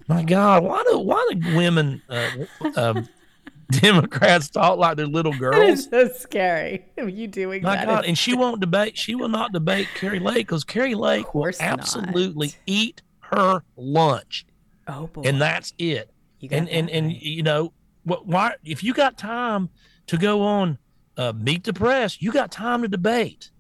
my God, why do why do women uh, uh, *laughs* Democrats talk like they're little *laughs* girls? is so scary. You doing My that God, and she won't debate. She will not debate Kari Lake because Kari Lake will course not. absolutely eat her lunch, oh boy. and that's it. And and that and right. you know what? Why if you got time to go on uh, Meet the Press, you got time to debate.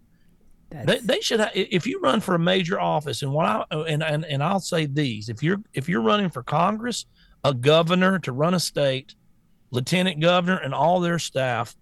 They, they should have, if you run for a major office and what I and, and and I'll say these if you're if you're running for Congress, a governor to run a state, lieutenant governor and all their staff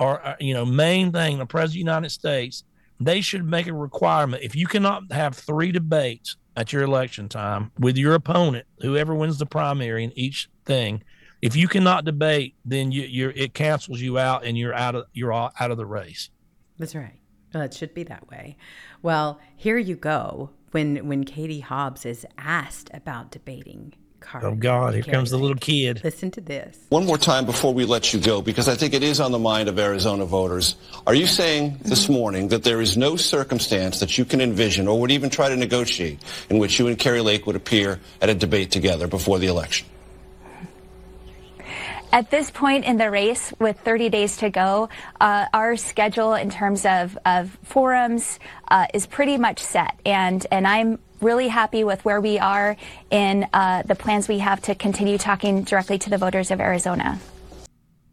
are uh, you know main thing the president of the United States they should make a requirement if you cannot have three debates at your election time with your opponent whoever wins the primary in each thing if you cannot debate then you you're it cancels you out and you're out of you're all out of the race That's right. Well, it should be that way. Well, here you go. When when Katie Hobbs is asked about debating Car- oh god here Carrie comes the little kid Listen to this. One more time before we let you go, because I think it is on the mind of Arizona voters. Are you saying this morning that there is no circumstance that you can envision or would even try to negotiate in which you and Kari Lake would appear at a debate together before the election? At this point in the race, with 30 days to go, uh, our schedule in terms of, of forums uh, is pretty much set, and and I'm really happy with where we are in uh, the plans we have to continue talking directly to the voters of Arizona.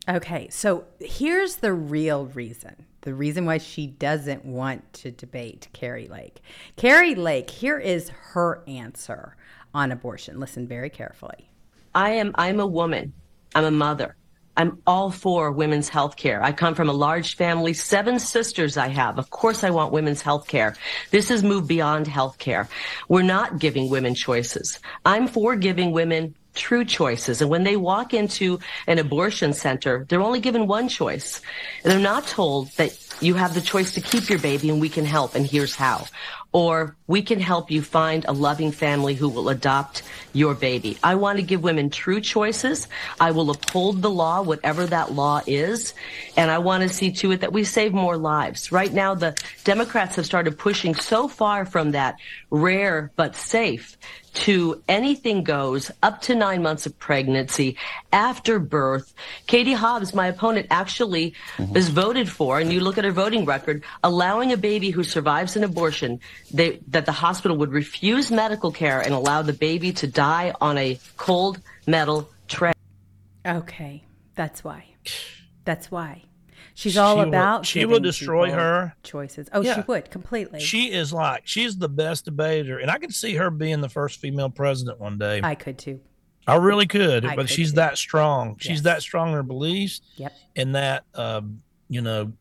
Okay, so here's the real reason. The reason why she doesn't want to debate Kari Lake. Kari Lake, here is her answer on abortion. Listen very carefully. I am I'm a woman. I'm a mother. I'm all for women's health care. I come from a large family, seven sisters I have. Of course I want women's health care. This has moved beyond health care. We're not giving women choices. I'm for giving women true choices. And when they walk into an abortion center, they're only given one choice. They're not told that you have the choice to keep your baby and we can help and here's how. Or we can help you find a loving family who will adopt your baby. I want to give women true choices. I will uphold the law, whatever that law is. And I want to see to it that we save more lives. Right now, the Democrats have started pushing so far from that rare but safe to anything goes up to nine months of pregnancy after birth. Katie Hobbs, my opponent, actually mm-hmm. is voted for, and you look at her voting record, allowing a baby who survives an abortion they, that the hospital would refuse medical care and allow the baby to die on a cold metal tray. Okay, that's why. That's why. She's all She will- about she will destroy her. choices. Oh, she would completely. She is like she's the best debater, and I could see her being the first female president one day. I could too. I really could, I but could she's too. that strong. She's Yes. that strong in her beliefs, Yep. and that um, you know,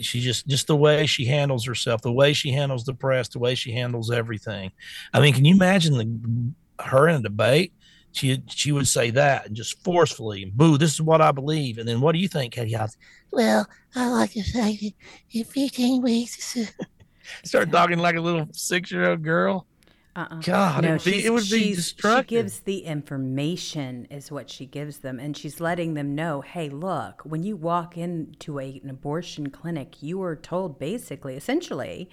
she just just the way she handles herself, the way she handles the press, the way she handles everything. I mean, can you imagine the her in a debate? She she would say that and just forcefully, "Boo! This is what I believe." And then, what do you think, Katie? Well, I like to say in 15 weeks, *laughs* start talking like a little six year old girl. Uh-uh. God, no, it would be, it would be destructive. She gives the information, is what she gives them, and she's letting them know, hey, look, when you walk into a, an abortion clinic, you are told basically, essentially,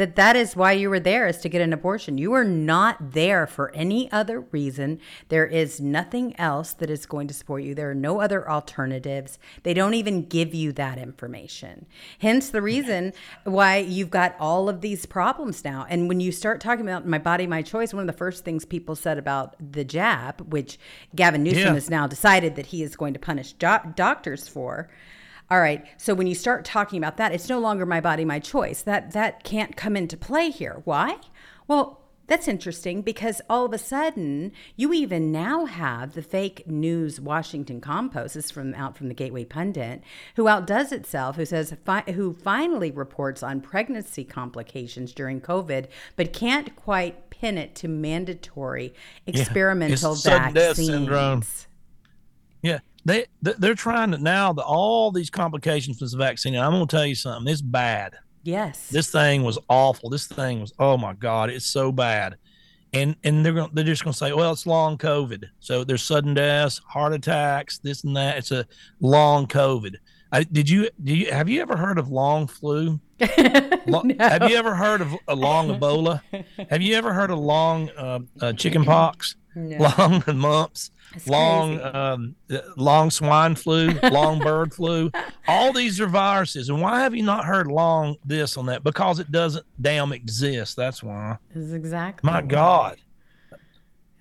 that that is why you were there is to get an abortion. You are not there for any other reason. There is nothing else that is going to support you. There are no other alternatives. They don't even give you that information. Hence the reason why you've got all of these problems now. And when you start talking about my body, my choice, one of the first things people said about the jab, which Gavin Newsom Yeah. has now decided that he is going to punish do- doctors for. All right. So when you start talking about that, it's no longer my body, my choice. That that can't come into play here. Why? Well, that's interesting because all of a sudden you even now have the fake news Washington Compost this is from out from the Gateway Pundit who outdoes itself who says fi- who finally reports on pregnancy complications during COVID but can't quite pin it to mandatory Yeah, experimental death vaccines. syndrome. Yeah, they they- they're trying to now the, all these complications from this vaccine. And I'm going to tell you something. It's bad. Yes. This thing was awful. This thing was oh my god, it's so bad. And and they're going they're just going to say, well, it's long COVID. So there's sudden deaths, heart attacks, this and that. It's a long COVID. I, did you do you have you ever heard of long flu? *laughs* Lo- Have you ever heard of a long Ebola? *laughs* Have you ever heard of long uh, uh, chicken pox? No. Long *laughs* mumps, That's long um, uh, long swine flu, long bird *laughs* flu. All these are viruses, and why have you not heard long this on that? Because it doesn't damn exist. That's why. This is exactly. My God.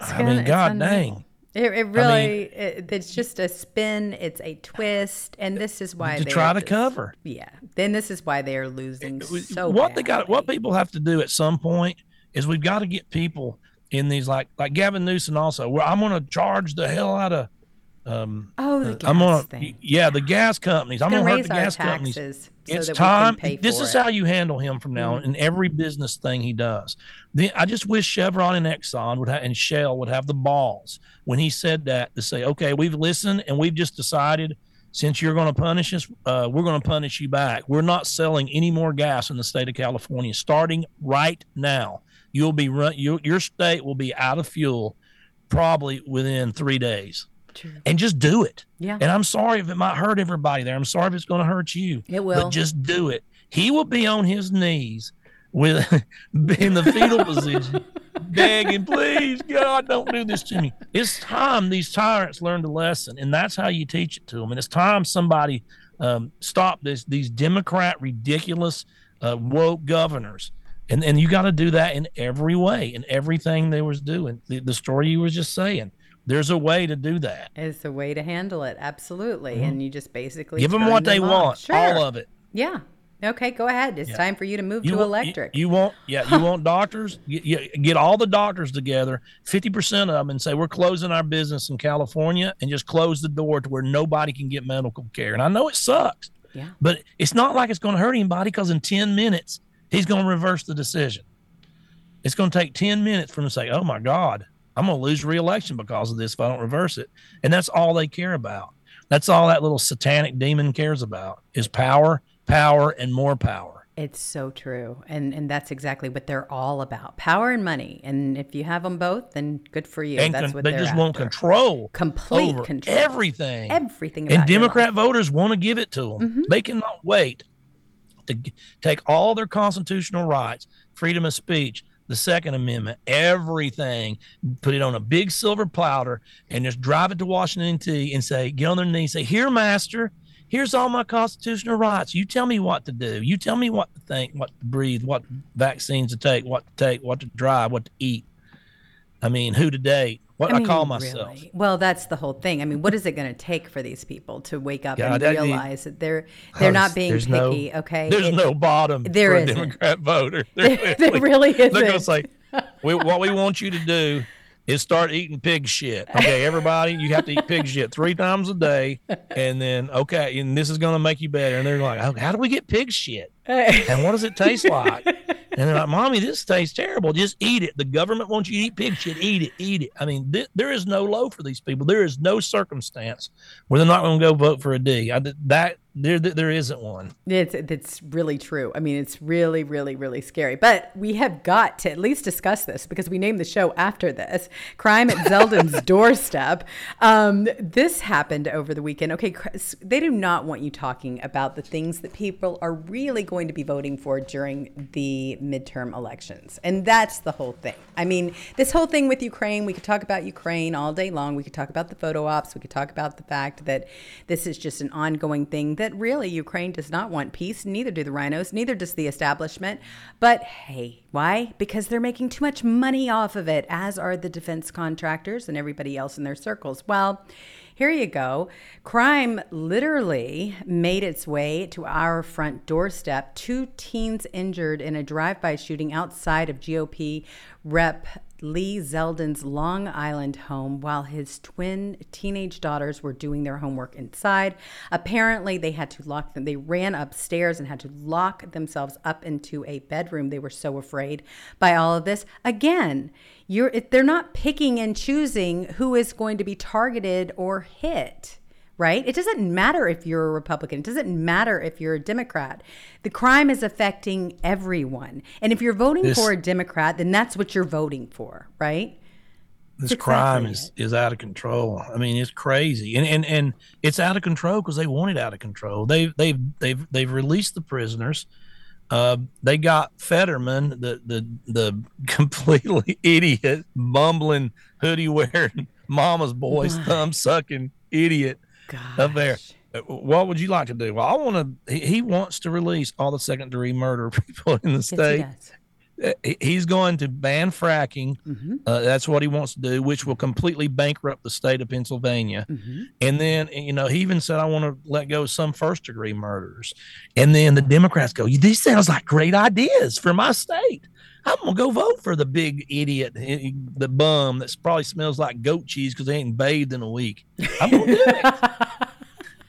It's I gonna- mean, God dang. It, it really, it, it's just a spin. It's a twist, and this is why To they're try to cover. Yeah, then this is why they are losing so. what they got what people have to do at some point is we've got to get people in these like like Gavin Newsom also where I'm going to charge the hell out of um Oh, the uh, I'm gas gonna thing. yeah the gas companies I'm Gonna going to hurt raise the gas companies so it's that we can time pay this is it. how you handle him from now on Mhm. in every business thing he does the, I just wish Chevron and Exxon would have and Shell would have the balls when he said that to say okay we've listened and we've just decided since you're going to punish us, uh, we're going to punish you back. We're not selling any more gas in the state of California starting right now. You'll be run, your, your state will be out of fuel probably within three days. And just do it. Yeah. And I'm sorry if it might hurt everybody there. I'm sorry if it's going to hurt you. It will. But just do it. He will be on his knees with *laughs* in the fetal position, *laughs* begging, please, God, don't do this to me. It's time these tyrants learned a lesson, and that's how you teach it to them. And it's time somebody um, stop this these Democrat ridiculous uh, woke governors. And and you got to do that in every way, in everything they was doing. The, the story you was just saying. There's a way to do that. It's a way to handle it, absolutely. And you just basically Mm-hmm. Give them what they off. want, Sure. all of it. Yeah. Okay, go ahead. It's Yeah. time for you to move You to want- electric. You, you want, yeah, you *laughs* want doctors? You, you get all the doctors together, fifty percent of them, and say we're closing our business in California, and just close the door to where nobody can get medical care. And I know it sucks, Yeah. but it's not like it's going to hurt anybody because in ten minutes he's going to reverse the decision. It's going to take ten minutes for him to say, "Oh my God, I'm going to lose re-election because of this if I don't reverse it," and that's all they care about. That's all that little satanic demon cares about is power, power, and more power. It's so true. And and that's exactly what they're all about. Power and money. And if you have them both, then good for you. and that's con- what they just want control, Complete control. everything, Everything And Democrat voters want to give it to them. Mhm. They cannot wait to take all their constitutional rights, freedom of speech, the Second Amendment, everything, put it on a big silver platter, and just drive it to Washington D.C. and say, get on their knees, say, "Here, Master." Here's all my constitutional rights. You tell me what to do. You tell me what to think, what to breathe, what vaccines to take, what to take, what to drive, what to eat. I mean, who to date, what I, mean, call myself. really. Well, that's the whole thing. I mean, what is it going to take for these people to wake up and realize that they're they're not being There's no- picky? okay, There's It- no bottom There for a isn't. Democrat *laughs* voter. *laughs* There- there really They're going to isn't. say, we, what we want you to do is start eating pig shit. Okay, everybody, you have to eat pig shit three times a day, and then okay, and this is going to make you better. And they're like, how do we get pig shit? *laughs* and what does it taste like? And they're like, Mommy, this tastes terrible. Just eat it. The government wants you to eat pig shit. Eat it. Eat it. I mean, th- there is no low for these people. There is no circumstance where they're not going to go vote for a D. I, that there, there isn't one. It's it's really true. I mean, it's really, really, really scary. But we have got to at least discuss this because we named the show after this. Crime at Zeldin's *laughs* doorstep. Um, this happened over the weekend. Okay, they do not want you talking about the things that people are really going to be voting for during the midterm elections, and that's the whole thing. I mean, this whole thing with Ukraine. We could talk about Ukraine all day long. We could talk about the photo ops. We could talk about the fact that this is just an ongoing thing that really Ukraine does not want peace, neither do the RINOs, neither does the establishment. But hey, why? Because they're making too much money off of it, as are the defense contractors and everybody else in their circles. Well, here you go. Crime literally made its way to our front doorstep. Two teens injured in a drive by shooting outside of GOP Rep Lee Zeldin's Long Island home while his twin teenage daughters were doing their homework inside. Apparently, they had to lock them. They ran upstairs and had to lock themselves up into a bedroom. They were so afraid by all of this. Again, you're they're not picking and choosing who is going to be targeted or hit right? It doesn't matter if you're a Republican. It doesn't matter if you're a Democrat. The crime is affecting everyone. And if you're voting this, for a Democrat, then that's what you're voting for, right? This crime is, is out of control. I mean, it's crazy. And and, and it's out of control because they want it out of control. They they've they've they've released the prisoners. Uh, they got Fetterman, the the the *laughs* completely idiot, bumbling, hoodie wearing, mama's boy, thumb sucking idiot Gosh. up there. Uh, what would you like to do? Well, I want to. He, he wants to release all the second degree murder *laughs* people in the state. Yes, uh, He's going to ban fracking. Mm-hmm. Uh, that's what he wants to do, which will completely bankrupt the state of Pennsylvania. Mm-hmm. And then, you know, he even said, I want to let go of some first degree murders. And then the Democrats go, These sounds like great ideas for my state. I'm gonna go vote for the big idiot, the bum that probably smells like goat cheese because they ain't bathed in a week. I'm gonna do it. *laughs*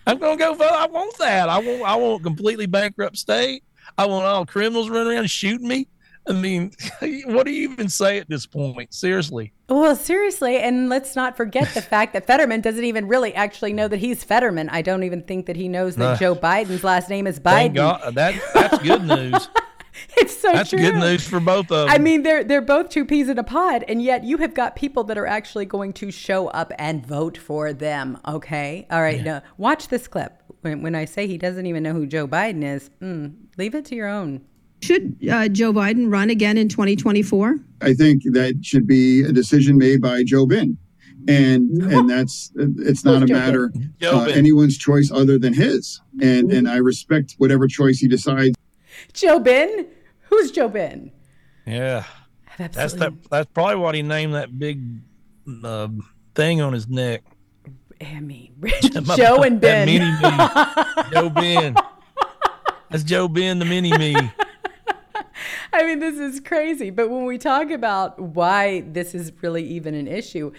I'm gonna go vote. I want that. I want. I want completely bankrupt state. I want all criminals running around shooting me. I mean, *laughs* what do you even say at this point? Seriously. Well, seriously, and let's not forget the *laughs* fact that Fetterman doesn't even really actually know that he's Fetterman. I don't even think that he knows that uh, Joe Biden's last name is Biden. God. That, that's good news. *laughs* it's so That's true. good news for both of them. I mean, they're they're both two peas in a pod, and yet you have got people that are actually going to show up and vote for them. Okay, all right. Yeah. Now watch this clip. When, when I say he doesn't even know who Joe Biden is, mm, leave it to your own. Should uh, Joe Biden run again in 2024? I think that should be a decision made by Joe Biden, and and that's it's not a matter uh, anyone's choice other than his and and i respect whatever choice he decides Joe Bin? Who's Joe Bin? Yeah. That's that. That's probably what he named that big uh, thing on his neck. I mean, *laughs* Joe and Ben. *laughs* Joe Ben. That's Joe Ben, the mini me. *laughs* I mean, this is crazy. But when we talk about why this is really even an issue,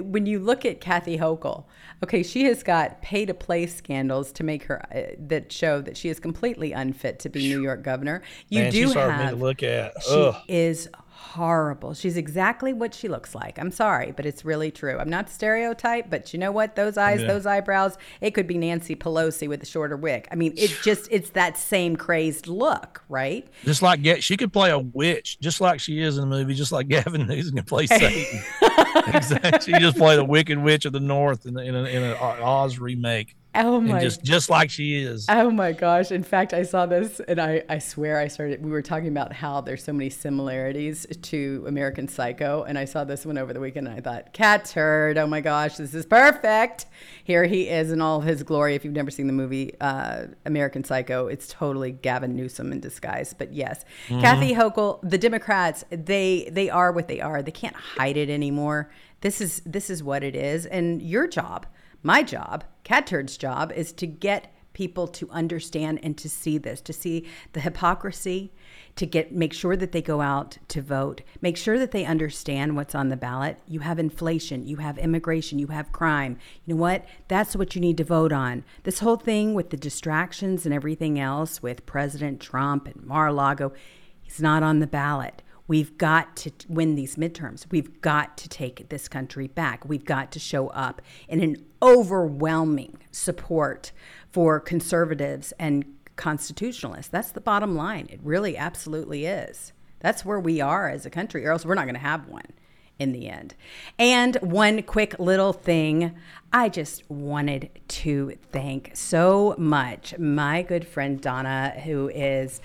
when you look at Kathy Hochul, okay, she has got pay to play scandals to make her uh, that show that she is completely unfit to be New York governor. You Man, do have to look at. Ugh. She is horrible. She's exactly what she looks like. I'm sorry, but it's really true. I'm not stereotype, but you know what? Those eyes, yeah. those eyebrows, it could be Nancy Pelosi with a shorter wig. I mean, it just it's that same crazed look, right? Just like get she could play a witch, just like she is in the movie, just like *laughs* Gavin Newsom can play Satan. *laughs* exactly. She just played the Wicked Witch of the North in, in, a, in an uh, Oz remake. Oh my! just just like she is. Oh my gosh! In fact, I saw this, and I I swear I started. We were talking about how there's so many similarities to American Psycho, and I saw this one over the weekend, and I thought, Catturd! Oh my gosh, this is perfect. Here he is in all of his glory. If you've never seen the movie uh, American Psycho, it's totally Gavin Newsom in disguise. But yes, mm-hmm. Kathy Hochul, the Democrats, they they are what they are. They can't hide it anymore. This is this is what it is, and your job my job, Catturd's job, is to get people to understand and to see this, to see the hypocrisy, to get make sure that they go out to vote, make sure that they understand what's on the ballot. You have inflation, you have immigration, you have crime. You know what? That's what you need to vote on. This whole thing with the distractions and everything else with President Trump and Mar-a-Lago, he's not on the ballot. We've got to win these midterms. We've got to take this country back. We've got to show up in an overwhelming support for conservatives and constitutionalists. That's the bottom line. It really absolutely is. That's where we are as a country, or else we're not going to have one in the end. And one quick little thing I just wanted to thank so much my good friend Donna, who is,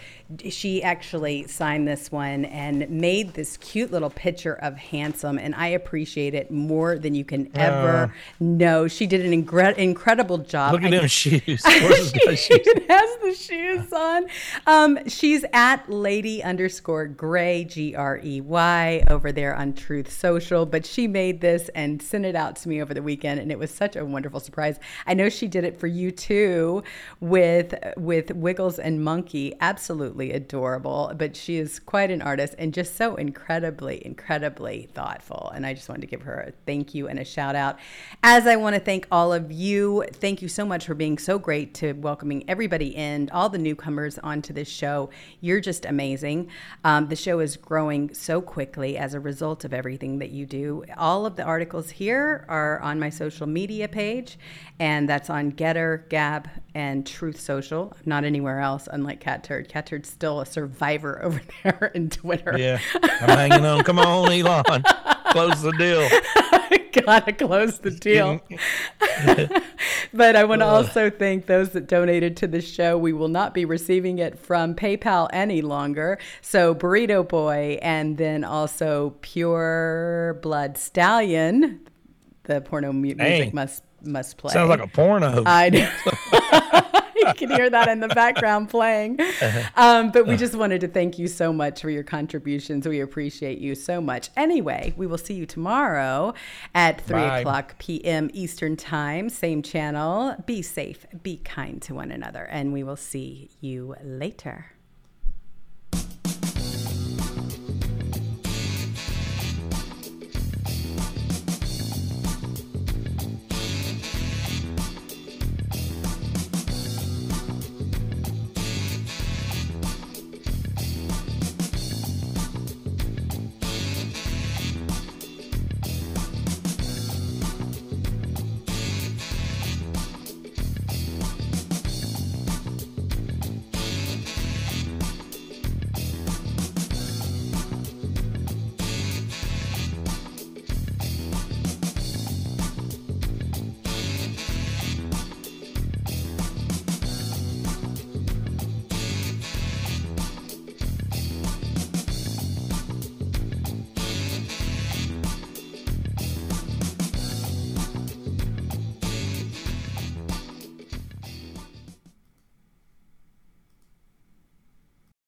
she actually signed this one and made this cute little picture of Handsome, and I appreciate it more than you can ever uh, know. She did an ingre- incredible job. Look at I, them shoes. *laughs* she shoes. has the shoes on. Um, she's at lady underscore gray, G R E Y, over there on Truth Social, but she made this and sent it out to me over the weekend, and it was such a wonderful surprise. I know she did it for you too with with Wiggles and Monkey. Absolutely adorable, but she is quite an artist and just so incredibly incredibly thoughtful. And I just wanted to give her a thank you and a shout out. As I want to thank all of you. Thank you so much for being so great to welcoming everybody in, all the newcomers onto this show. You're just amazing. Um, the show is growing so quickly as a result of everything that you do. All of the articles here are on my social media page, and that's on GETTR, Gab, and Truth Social. Not anywhere else, unlike Catturd. Cat Turd's still a survivor *laughs* over there in Twitter. Yeah, I'm hanging on. Come on, Elon, close the deal. *laughs* Gotta close the deal. Mm-hmm. *laughs* but I want to also thank those that donated to the show. We will not be receiving it from PayPal any longer. So Burrito Boy, and then also Pure Blood Stallion, the porno mu- music must must play. Sounds like a porno. I know. *laughs* you can hear that in the background playing. Um, but we just wanted to thank you so much for your contributions. We appreciate you so much. Anyway, we will see you tomorrow at 3 Bye. o'clock p.m. Eastern Time, same channel. Be safe, be kind to one another, and we will see you later.